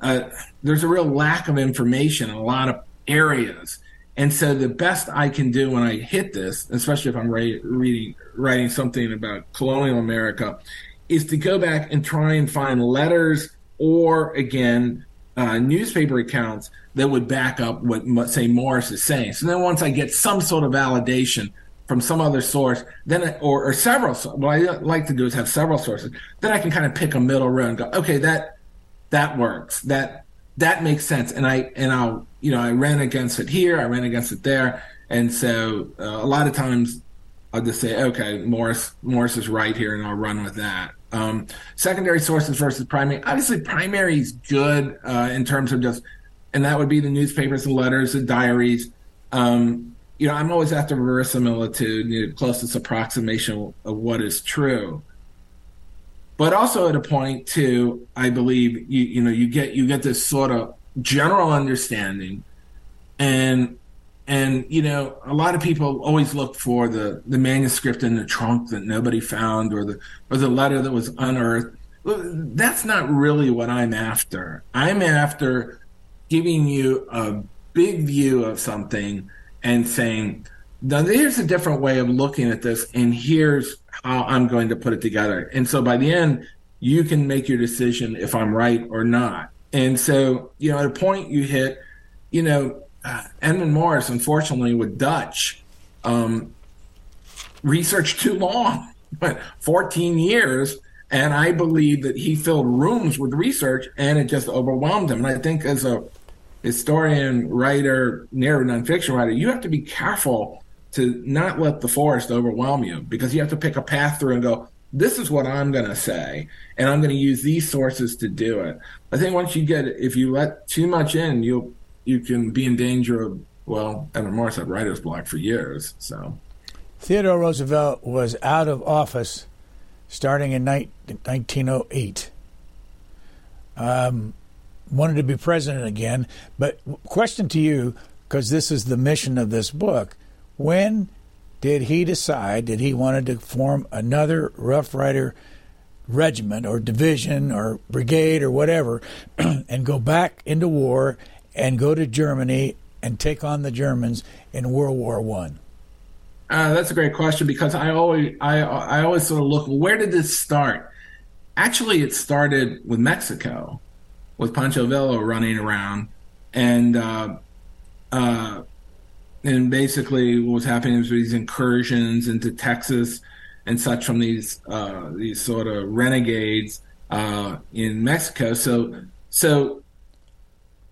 uh, there's a real lack of information in a lot of areas. And so the best I can do when I hit this, especially if I'm reading writing something about colonial America, is to go back and try and find letters or again uh, newspaper accounts that would back up what say Morris is saying. So then once I get some sort of validation from some other source, then or, or several. What I like to do is have several sources. Then I can kind of pick a middle road and go, okay, that that works. That that makes sense. And I and I'll you know I ran against it here. I ran against it there. And so uh, a lot of times I'll just say, okay, Morris Morris is right here, and I'll run with that. Um, secondary sources versus primary. Obviously, primary is good uh, in terms of just, and that would be the newspapers, the letters, the diaries. Um, you know, I'm always after verisimilitude, you know, closest approximation of what is true. But also at a point too, I believe you you know you get you get this sort of general understanding, and and you know a lot of people always look for the the manuscript in the trunk that nobody found or the or the letter that was unearthed. That's not really what i'm after. I'm after giving you a big view of something and saying now here's a different way of looking at this and here's how i'm going to put it together and so by the end you can make your decision if i'm right or not and so you know at a point you hit you know uh, Edmund Morris, unfortunately, with Dutch, um, researched too long, <laughs> but 14 years. And I believe that he filled rooms with research and it just overwhelmed him. And I think as a historian, writer, narrative nonfiction writer, you have to be careful to not let the forest overwhelm you because you have to pick a path through and go, this is what I'm going to say, and I'm going to use these sources to do it. I think once you get, if you let too much in, you'll you can be in danger of well, Edmund Morris had writer's block for years. So Theodore Roosevelt was out of office starting in 1908. Um, wanted to be president again, but question to you, because this is the mission of this book: When did he decide that he wanted to form another Rough Rider regiment or division or brigade or whatever, <clears throat> and go back into war and go to Germany and take on the Germans in World War One? Uh, that's a great question because I always I I always sort of look where did this start? Actually, it started with Mexico, with Pancho Villa running around, and uh, uh, and basically what was happening was these incursions into Texas and such from these uh, these sort of renegades uh, in Mexico. So so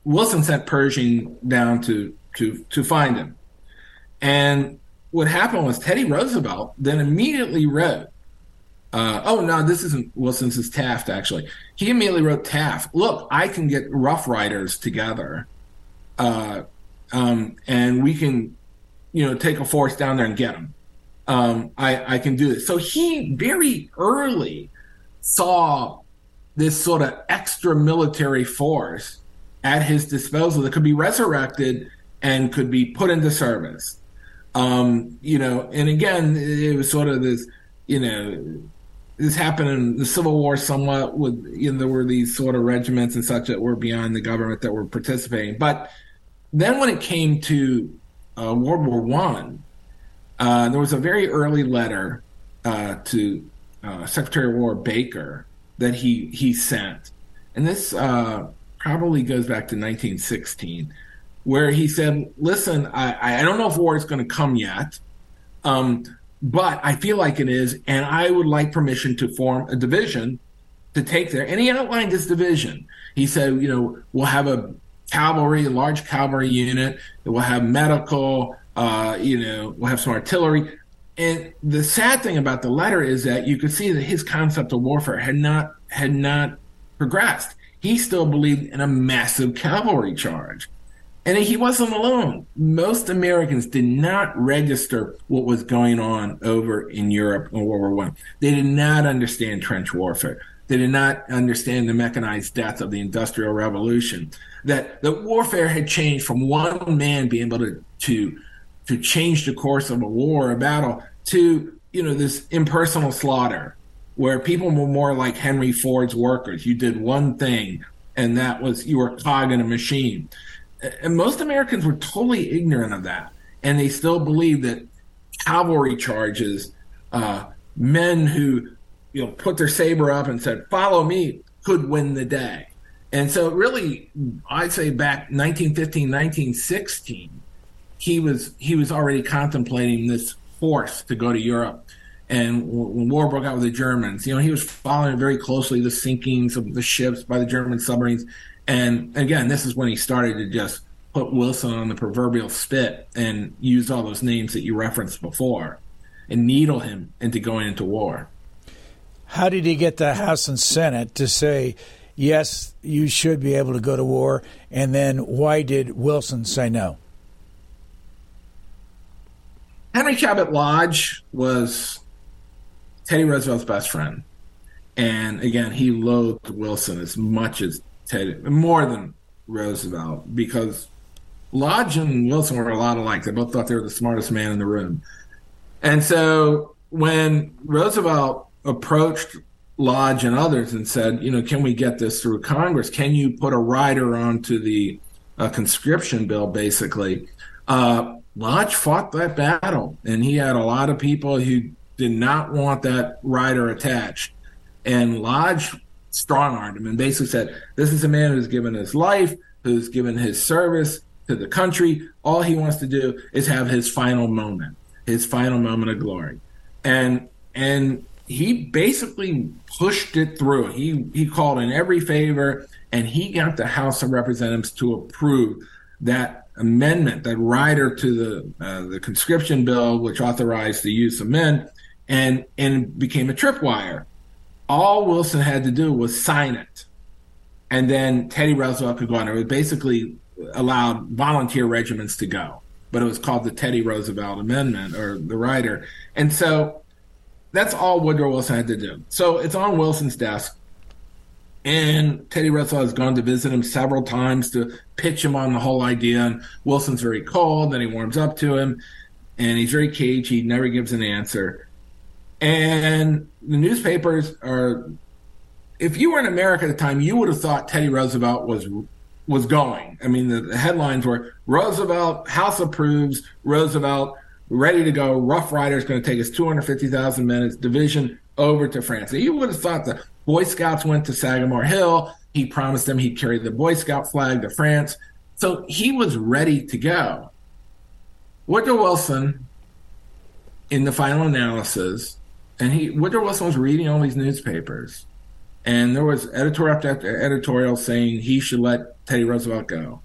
Wilson sent Pershing down to to to find him. And what happened was Teddy Roosevelt then immediately wrote, uh, oh no, this isn't Wilson's this is Taft actually. He immediately wrote Taft, look, I can get Rough Riders together, uh, um, and we can, you know, take a force down there and get them. Um, I, I can do this. So he very early saw this sort of extra military force at his disposal that could be resurrected and could be put into service. Um, you know, and again, it was sort of this, you know, this happened in the Civil War somewhat with, you know, there were these sort of regiments and such that were beyond the government that were participating. But then when it came to uh, World War One, uh, there was a very early letter uh, to uh, Secretary of War Baker that he he sent, and this uh, probably goes back to 1916, where he said, "Listen, I, I don't know if war is going to come yet, um, but I feel like it is, and I would like permission to form a division to take there." And he outlined this division. He said, "You know, we'll have a cavalry, a large cavalry unit. We'll have medical. Uh, you know, we'll have some artillery." And the sad thing about the letter is that you could see that his concept of warfare had not had not progressed he still believed in a massive cavalry charge. And he wasn't alone. Most Americans did not register what was going on over in Europe in World War One. They did not understand trench warfare. They did not understand the mechanized death of the Industrial Revolution. That the warfare had changed from one man being able to to to change the course of a war, a battle, to you know this impersonal slaughter, where people were more like Henry Ford's workers. You did one thing, and that was you were a cog in a machine. And most Americans were totally ignorant of that, and they still believe that cavalry charges, uh, men who you know put their saber up and said "Follow me," could win the day. And so, really, I'd say back 1915, 1916, he was he was already contemplating this force to go to Europe. And when war broke out with the Germans, you know, he was following very closely the sinkings of the ships by the German submarines. And again, this is when he started to just put Wilson on the proverbial spit and use all those names that you referenced before and needle him into going into war. How did he get the House and Senate to say, yes, you should be able to go to war? And then why did Wilson say no? Henry Cabot Lodge was Teddy Roosevelt's best friend. And again, he loathed Wilson as much as More than Roosevelt, because Lodge and Wilson were a lot alike. They both thought they were the smartest man in the room. And so when Roosevelt approached Lodge and others and said, you know, can we get this through Congress? Can you put a rider onto the uh, conscription bill, basically? Uh, Lodge fought that battle, and he had a lot of people who did not want that rider attached. And Lodge strong armed him and basically said, This is a man who's given his life, who's given his service to the country. All he wants to do is have his final moment, his final moment of glory. And and he basically pushed it through. He he called in every favor and he got the House of Representatives to approve that amendment, that rider to the uh, the conscription bill, which authorized the use of men, and and became a tripwire. All Wilson had to do was sign it, and then Teddy Roosevelt could go on. It was basically allowed volunteer regiments to go, but it was called the Teddy Roosevelt Amendment or the rider, and so that's all Woodrow Wilson had to do. So it's on Wilson's desk. And Teddy Roosevelt has gone to visit him several times to pitch him on the whole idea. And Wilson's very cold. Then he warms up to him, and he's very cagey. He never gives an answer. And the newspapers are. If you were in America at the time, you would have thought Teddy Roosevelt was was going. I mean, the, the headlines were Roosevelt House approves Roosevelt ready to go. Rough Rider is going to take his 250,000 men, his division over to France. you would have thought the Boy Scouts went to Sagamore Hill. He promised them he'd carry the Boy Scout flag to France. So he was ready to go. Woodrow Wilson, in the final analysis, and he Woodrow Wilson was reading all these newspapers, and there was editorial after editorial saying he should let Teddy Roosevelt go.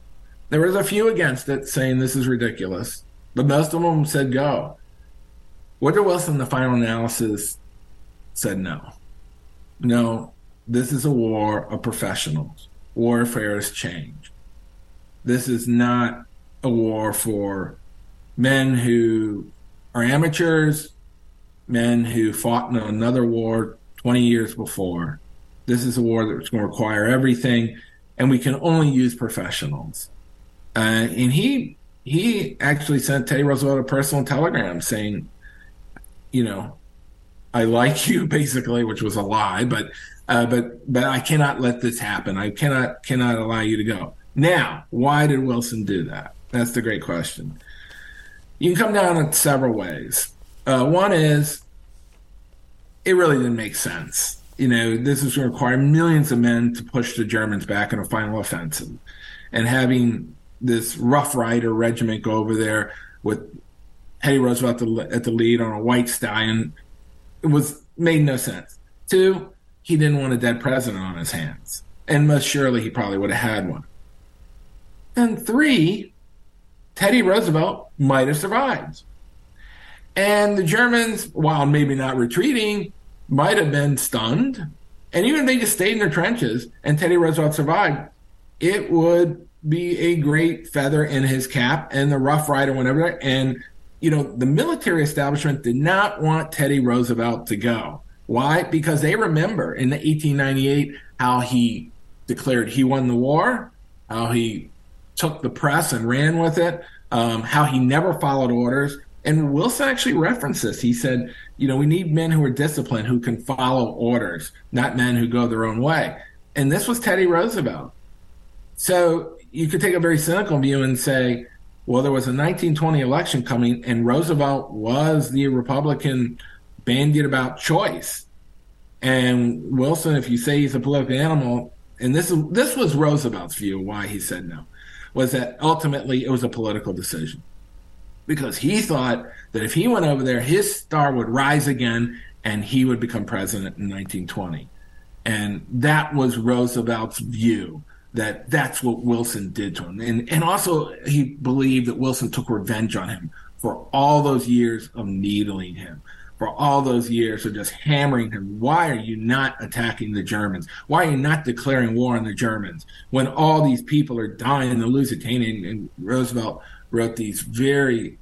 There was a few against it, saying this is ridiculous, but most of them said go. Woodrow Wilson, the final analysis, said no. No, this is a war of professionals. Warfare has changed. This is not a war for men who are amateurs, men who fought in another war 20 years before. This is a war that's going to require everything, and we can only use professionals. Uh, and he he actually sent Teddy Roosevelt a personal telegram saying, you know, I like you, <laughs> basically, which was a lie, but uh, but but I cannot let this happen. I cannot cannot allow you to go. Now, why did Wilson do that? That's the great question. You can come down in several ways. Uh, one is it really didn't make sense. You know, this is going to require millions of men to push the Germans back in a final offensive, and having this Rough Rider regiment go over there with Teddy Roosevelt at the, at the lead on a white stallion it was made no sense. Two, he didn't want a dead president on his hands, and most surely he probably would have had one. And three, Teddy Roosevelt might have survived. And the Germans, while maybe not retreating, might have been stunned. And even if they just stayed in their trenches and Teddy Roosevelt survived, it would be a great feather in his cap and the Rough Rider, whatever. And, you know, the military establishment did not want Teddy Roosevelt to go. Why? Because they remember in 1898 how he declared he won the war, how he took the press and ran with it, um, how he never followed orders. And Wilson actually referenced this. He said, you know, we need men who are disciplined, who can follow orders, not men who go their own way. And this was Teddy Roosevelt. So you could take a very cynical view and say, well, there was a 1920 election coming, and Roosevelt was the Republican bandied about choice. And Wilson, if you say he's a political animal, and this this was Roosevelt's view why he said no, was that ultimately it was a political decision. Because he thought that if he went over there, his star would rise again and he would become president in 1920. And that was Roosevelt's view that that's what Wilson did to him. And, and also, he believed that Wilson took revenge on him for all those years of needling him, for all those years of just hammering him. Why are you not attacking the Germans? Why are you not declaring war on the Germans when all these people are dying in the Lusitania? And, and Roosevelt wrote these very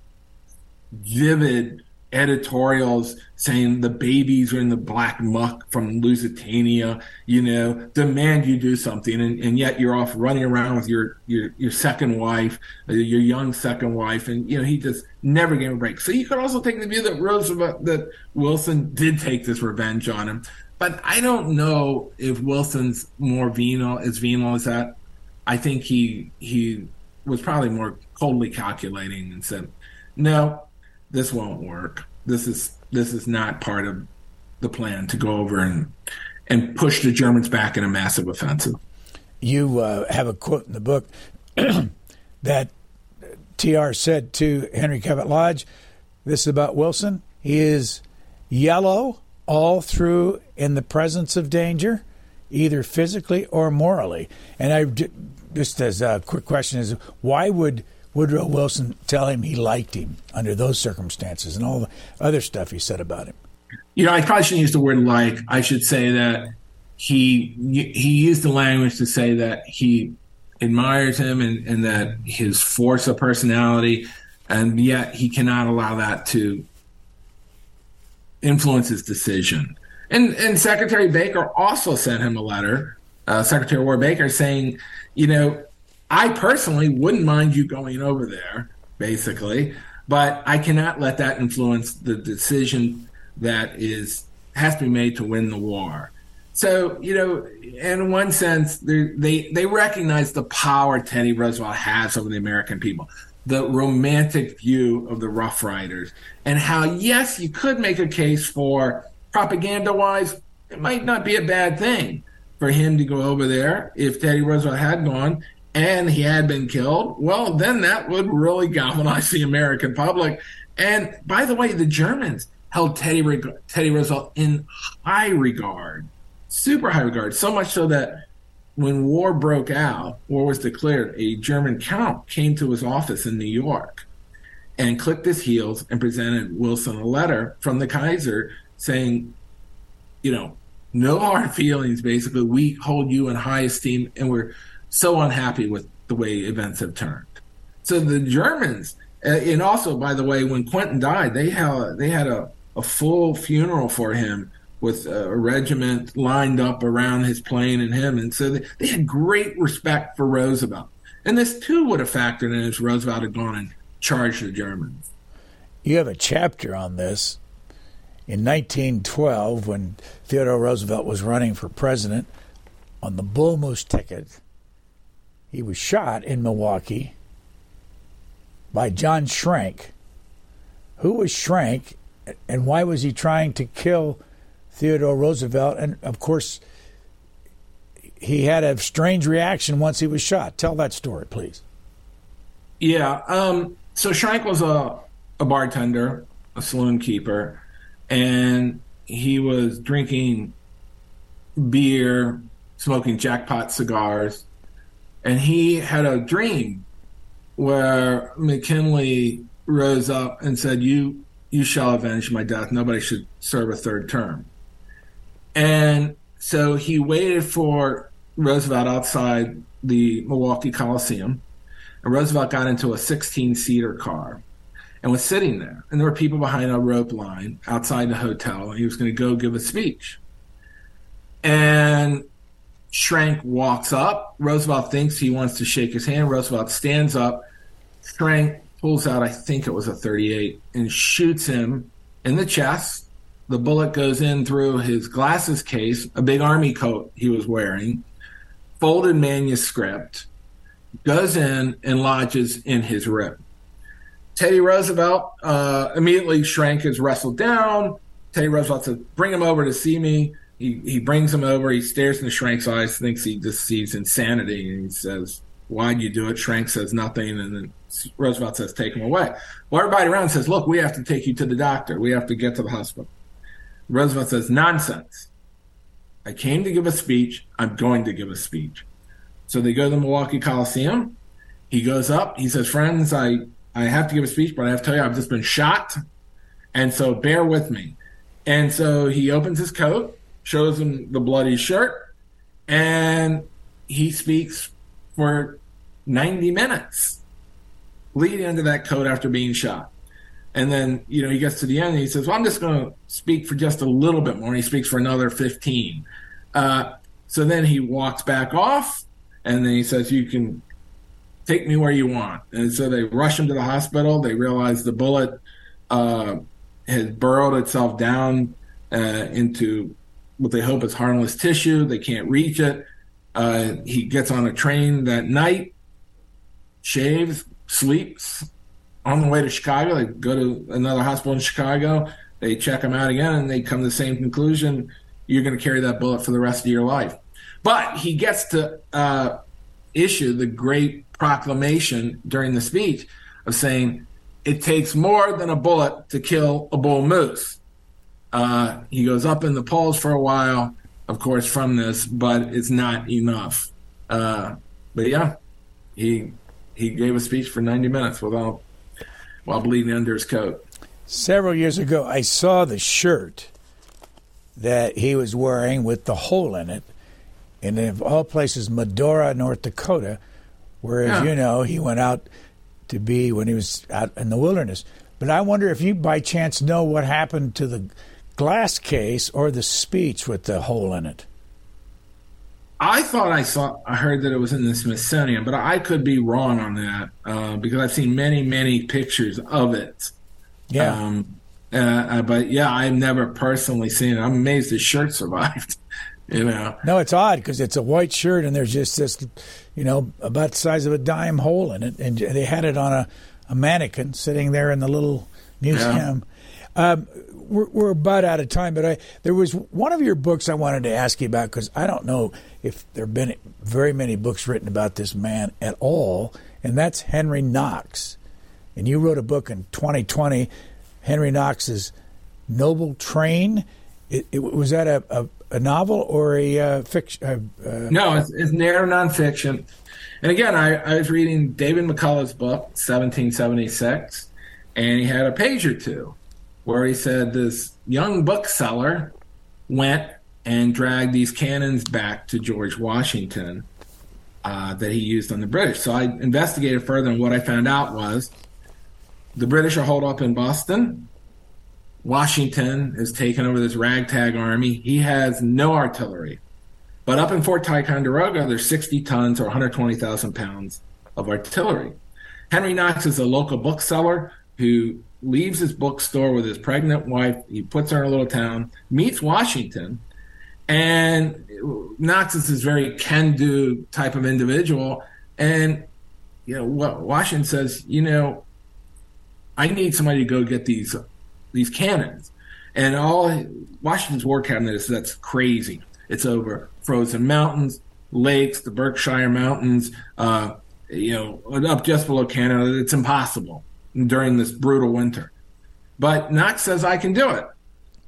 vivid editorials saying the babies are in the black muck from Lusitania, you know, demand you do something, and, and yet you're off running around with your your your second wife, uh, your young second wife, and you know he just never gave a break. So you could also take the view that Roosevelt that Wilson did take this revenge on him, but I don't know if Wilson's more venal as venal as that. I think he he was probably more coldly calculating and said, no, this won't work. This is this is not part of the plan to go over and and push the Germans back in a massive offensive. You uh, have a quote in the book <clears throat> that TR said to Henry Cabot Lodge. This is about Wilson. He is yellow all through in the presence of danger, either physically or morally. And I just as a quick question is why would Woodrow Wilson tell him he liked him under those circumstances and all the other stuff he said about him. You know, I probably shouldn't use the word like. I should say that he he used the language to say that he admires him and, and that his force of personality, and yet he cannot allow that to influence his decision. And and Secretary Baker also sent him a letter, uh, Secretary War Baker, saying, you know, I personally wouldn't mind you going over there, basically, but I cannot let that influence the decision that is has to be made to win the war. So, you know, in one sense, they they recognize the power Teddy Roosevelt has over the American people, the romantic view of the Rough Riders, and how yes, you could make a case for propaganda-wise, it might not be a bad thing for him to go over there if Teddy Roosevelt had gone and he had been killed, well, then that would really galvanize the American public. And by the way, the Germans held Teddy, Teddy Roosevelt in high regard, super high regard, so much so that when war broke out, war was declared, a German count came to his office in New York and clicked his heels and presented Wilson a letter from the Kaiser saying, you know, no hard feelings, basically. We hold you in high esteem and we're so unhappy with the way events have turned. So the Germans, uh, and also by the way, when Quentin died, they had they had a, a full funeral for him with a regiment lined up around his plane and him, and so they, they had great respect for Roosevelt. And this too would have factored in as Roosevelt had gone and charged the Germans. You have a chapter on this. In 1912, when Theodore Roosevelt was running for president on the Bull Moose ticket, he was shot in Milwaukee by John Schrank. Who was Schrank and why was he trying to kill Theodore Roosevelt? And of course, he had a strange reaction once he was shot. Tell that story, please. Yeah. Um, so Schrank was a, a bartender, a saloon keeper, and he was drinking beer, smoking jackpot cigars, and he had a dream where McKinley rose up and said, "You you shall avenge my death. Nobody should serve a third term." And so he waited for Roosevelt outside the Milwaukee Coliseum, and Roosevelt got into a 16 seater car and was sitting there. And there were people behind a rope line outside the hotel, and he was going to go give a speech. And Schrank walks up. Roosevelt thinks he wants to shake his hand. Roosevelt stands up. Schrank pulls out, I think it was a 38, and shoots him in the chest. The bullet goes in through his glasses case, a big army coat he was wearing, folded manuscript, goes in and lodges in his rib. Teddy Roosevelt uh, immediately Schrank is wrestled down. Teddy Roosevelt says, Bring him over to see me. He, he brings him over. He stares into Schrank's eyes, thinks he just sees insanity, and he says, Why'd you do it? Schrank says nothing, and then Roosevelt says, Take him away. Well, everybody around says, Look, we have to take you to the doctor. We have to get to the hospital. Roosevelt says, Nonsense. I came to give a speech. I'm going to give a speech. So they go to the Milwaukee Coliseum. He goes up. He says, Friends, I, I have to give a speech, but I have to tell you, I've just been shot. And so bear with me. And so he opens his coat shows him the bloody shirt, and he speaks for 90 minutes leading into that coat after being shot. And then, you know, he gets to the end and he says, Well, I'm just going to speak for just a little bit more. And he speaks for another 15. Uh, so then he walks back off and then he says, You can take me where you want. And so they rush him to the hospital. They realize the bullet uh, has burrowed itself down uh, into what they hope is harmless tissue. They can't reach it. Uh, he gets on a train that night, shaves, sleeps. On the way to Chicago, they go to another hospital in Chicago. They check him out again, and they come to the same conclusion: you're going to carry that bullet for the rest of your life. But he gets to uh, issue the great proclamation during the speech of saying, "It takes more than a bullet to kill a bull moose." Uh, he goes up in the polls for a while, of course, from this, but it's not enough. Uh, but yeah, he he gave a speech for 90 minutes without while bleeding under his coat. Several years ago, I saw the shirt that he was wearing with the hole in it, in of all places, Medora, North Dakota, where, as yeah. you know, he went out to be when he was out in the wilderness. But I wonder if you, by chance, know what happened to the glass case or the speech with the hole in it? I thought I saw, I heard that it was in the Smithsonian, but I could be wrong on that uh, because I've seen many, many pictures of it. Yeah. Um, uh, uh but yeah, I've never personally seen it. I'm amazed the shirt survived. <laughs> you know. No, it's odd because it's a white shirt and there's just this, you know, about the size of a dime hole in it, and they had it on a, a mannequin sitting there in the little museum. Yeah. Um, we're, we're about out of time, but I there was one of your books I wanted to ask you about because I don't know if there have been very many books written about this man at all, and that's Henry Knox. And you wrote a book in 2020, Henry Knox's Noble Train. It, it, was that a, a, a, novel or a uh, fiction? Uh, uh, no, it's, it's narrow nonfiction. And again, I, I was reading David McCullough's book, 1776, and he had a page or two where he said this young bookseller went and dragged these cannons back to George Washington uh, that he used on the British. So I investigated further, and what I found out was the British are holed up in Boston. Washington is taken over this ragtag army. He has no artillery. But up in Fort Ticonderoga, there's 60 tons or 120,000 pounds of artillery. Henry Knox is a local bookseller who leaves his bookstore with his pregnant wife. He puts her in a little town, meets Washington, and Knox is this very can-do type of individual. And you know, Washington says, you know, I need somebody to go get these these cannons. And all Washington's war cabinet is that's crazy. It's over frozen mountains, lakes, the Berkshire Mountains, uh, you know, up just below Canada. It's impossible during this brutal winter. But Knox says, I can do it.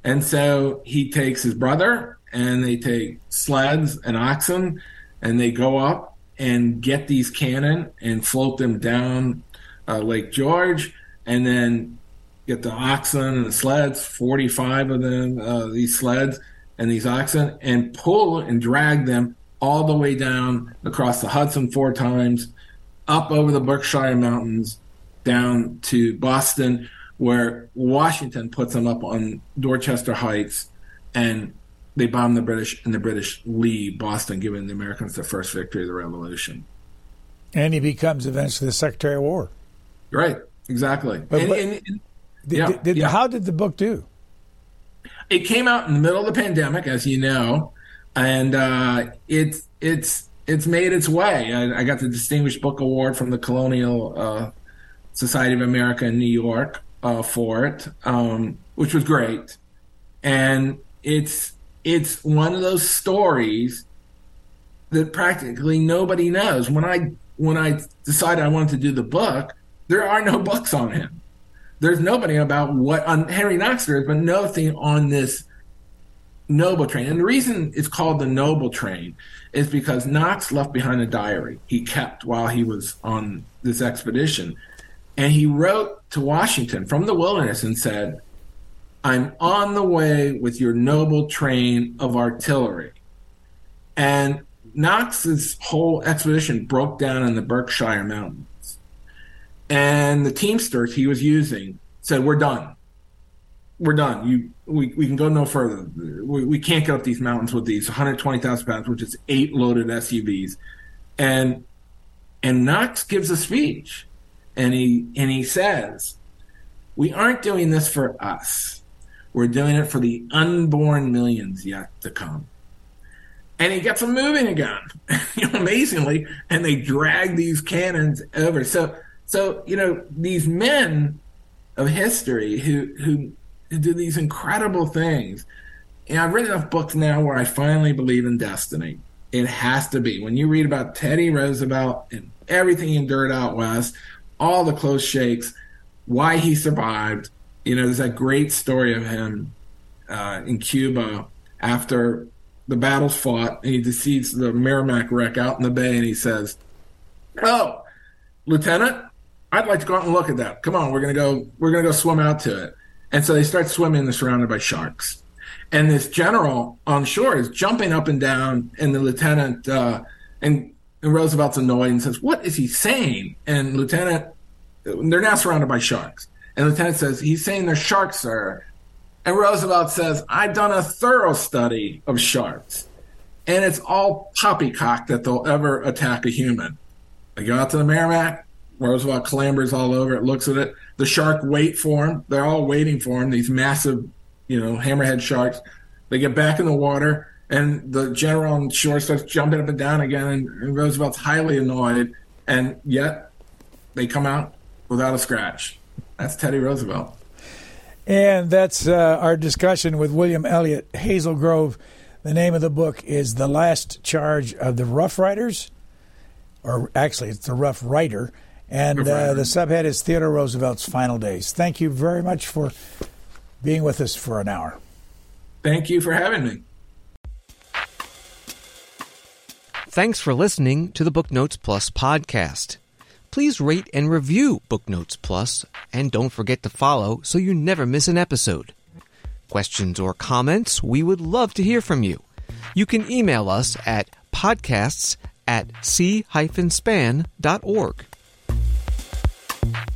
And so he takes his brother and they take sleds and oxen and they go up and get these cannon and float them down uh, Lake George and then get the oxen and the sleds, 45 of them, uh, these sleds and these oxen, and pull and drag them all the way down across the Hudson four times, up over the Berkshire Mountains, down to Boston, where Washington puts them up on Dorchester Heights, and they bomb the British, and the British leave Boston, giving the Americans the first victory of the Revolution. And he becomes eventually the Secretary of War. Right, exactly. But, and, but and, and, did, yeah, did, yeah. How did the book do? It came out in the middle of the pandemic, as you know, and uh, it's it's it's made its way. I, I, got the Distinguished Book Award from the Colonial uh, Society of America in New York uh, for it, um, which was great. And it's it's one of those stories that practically nobody knows. When I when I decided I wanted to do the book, there are no <laughs> books on him. There's nobody about what on Henry Knox there is, but nothing on this Noble Train. And the reason it's called the Noble Train is because Knox left behind a diary he kept while he was on this expedition. And he wrote to Washington from the wilderness and said, I'm on the way with your noble train of artillery. And Knox's whole expedition broke down in the Berkshire Mountains. And the Teamsters he was using said, We're done. We're done. You, we, we can go no further. We, we can't get up these mountains with these 120,000 pounds, which is eight loaded SUVs. And and Knox gives a speech, and he and he says, "We aren't doing this for us. We're doing it for the unborn millions yet to come." and he gets them moving again, <laughs> amazingly, and they drag these cannons over. So, so you know, these men of history who who, do these incredible things. And I've written enough books now where I finally believe in destiny. It has to be. When you read about Teddy Roosevelt and everything he endured out west, all the close shakes, why he survived. You know, there's that great story of him uh, in Cuba after the battle's fought, and he sees the Merrimac wreck out in the bay, and he says, "Oh, Lieutenant, I'd like to go out and look at that. Come on, we're gonna go. We're gonna go swim out to it." And so they start swimming. They're surrounded by sharks, and this general on shore is jumping up and down, and the lieutenant uh, and, and Roosevelt's annoyed and says, "What is he saying?" And Lieutenant, they're now surrounded by sharks, and Lieutenant says, "He's saying they're sharks, sir." And Roosevelt says, I've done a thorough study of sharks, and it's all poppycock that they'll ever attack a human. They go out to the Merrimac, Roosevelt clambers all over it, looks at it. The shark wait for him. They're all waiting for him, these massive, you know, hammerhead sharks. They get back in the water, and the general on shore starts jumping up and down again, and, Roosevelt's highly annoyed, and yet they come out without a scratch. That's Teddy Roosevelt. And that's uh, our discussion with William Elliott Hazelgrove. The name of the book is The Last Charge of the Rough Riders, or actually, it's The Rough Rider. And uh, the subhead is Theodore Roosevelt's Final Days. Thank you very much for being with us for an hour. Thank you for having me. Thanks for listening to the Book Notes Plus podcast please rate and review Booknotes Plus, and don't forget to follow so you never miss an episode. Questions or comments, we would love to hear from you. You can email us at podcasts at c-span.org. Thank you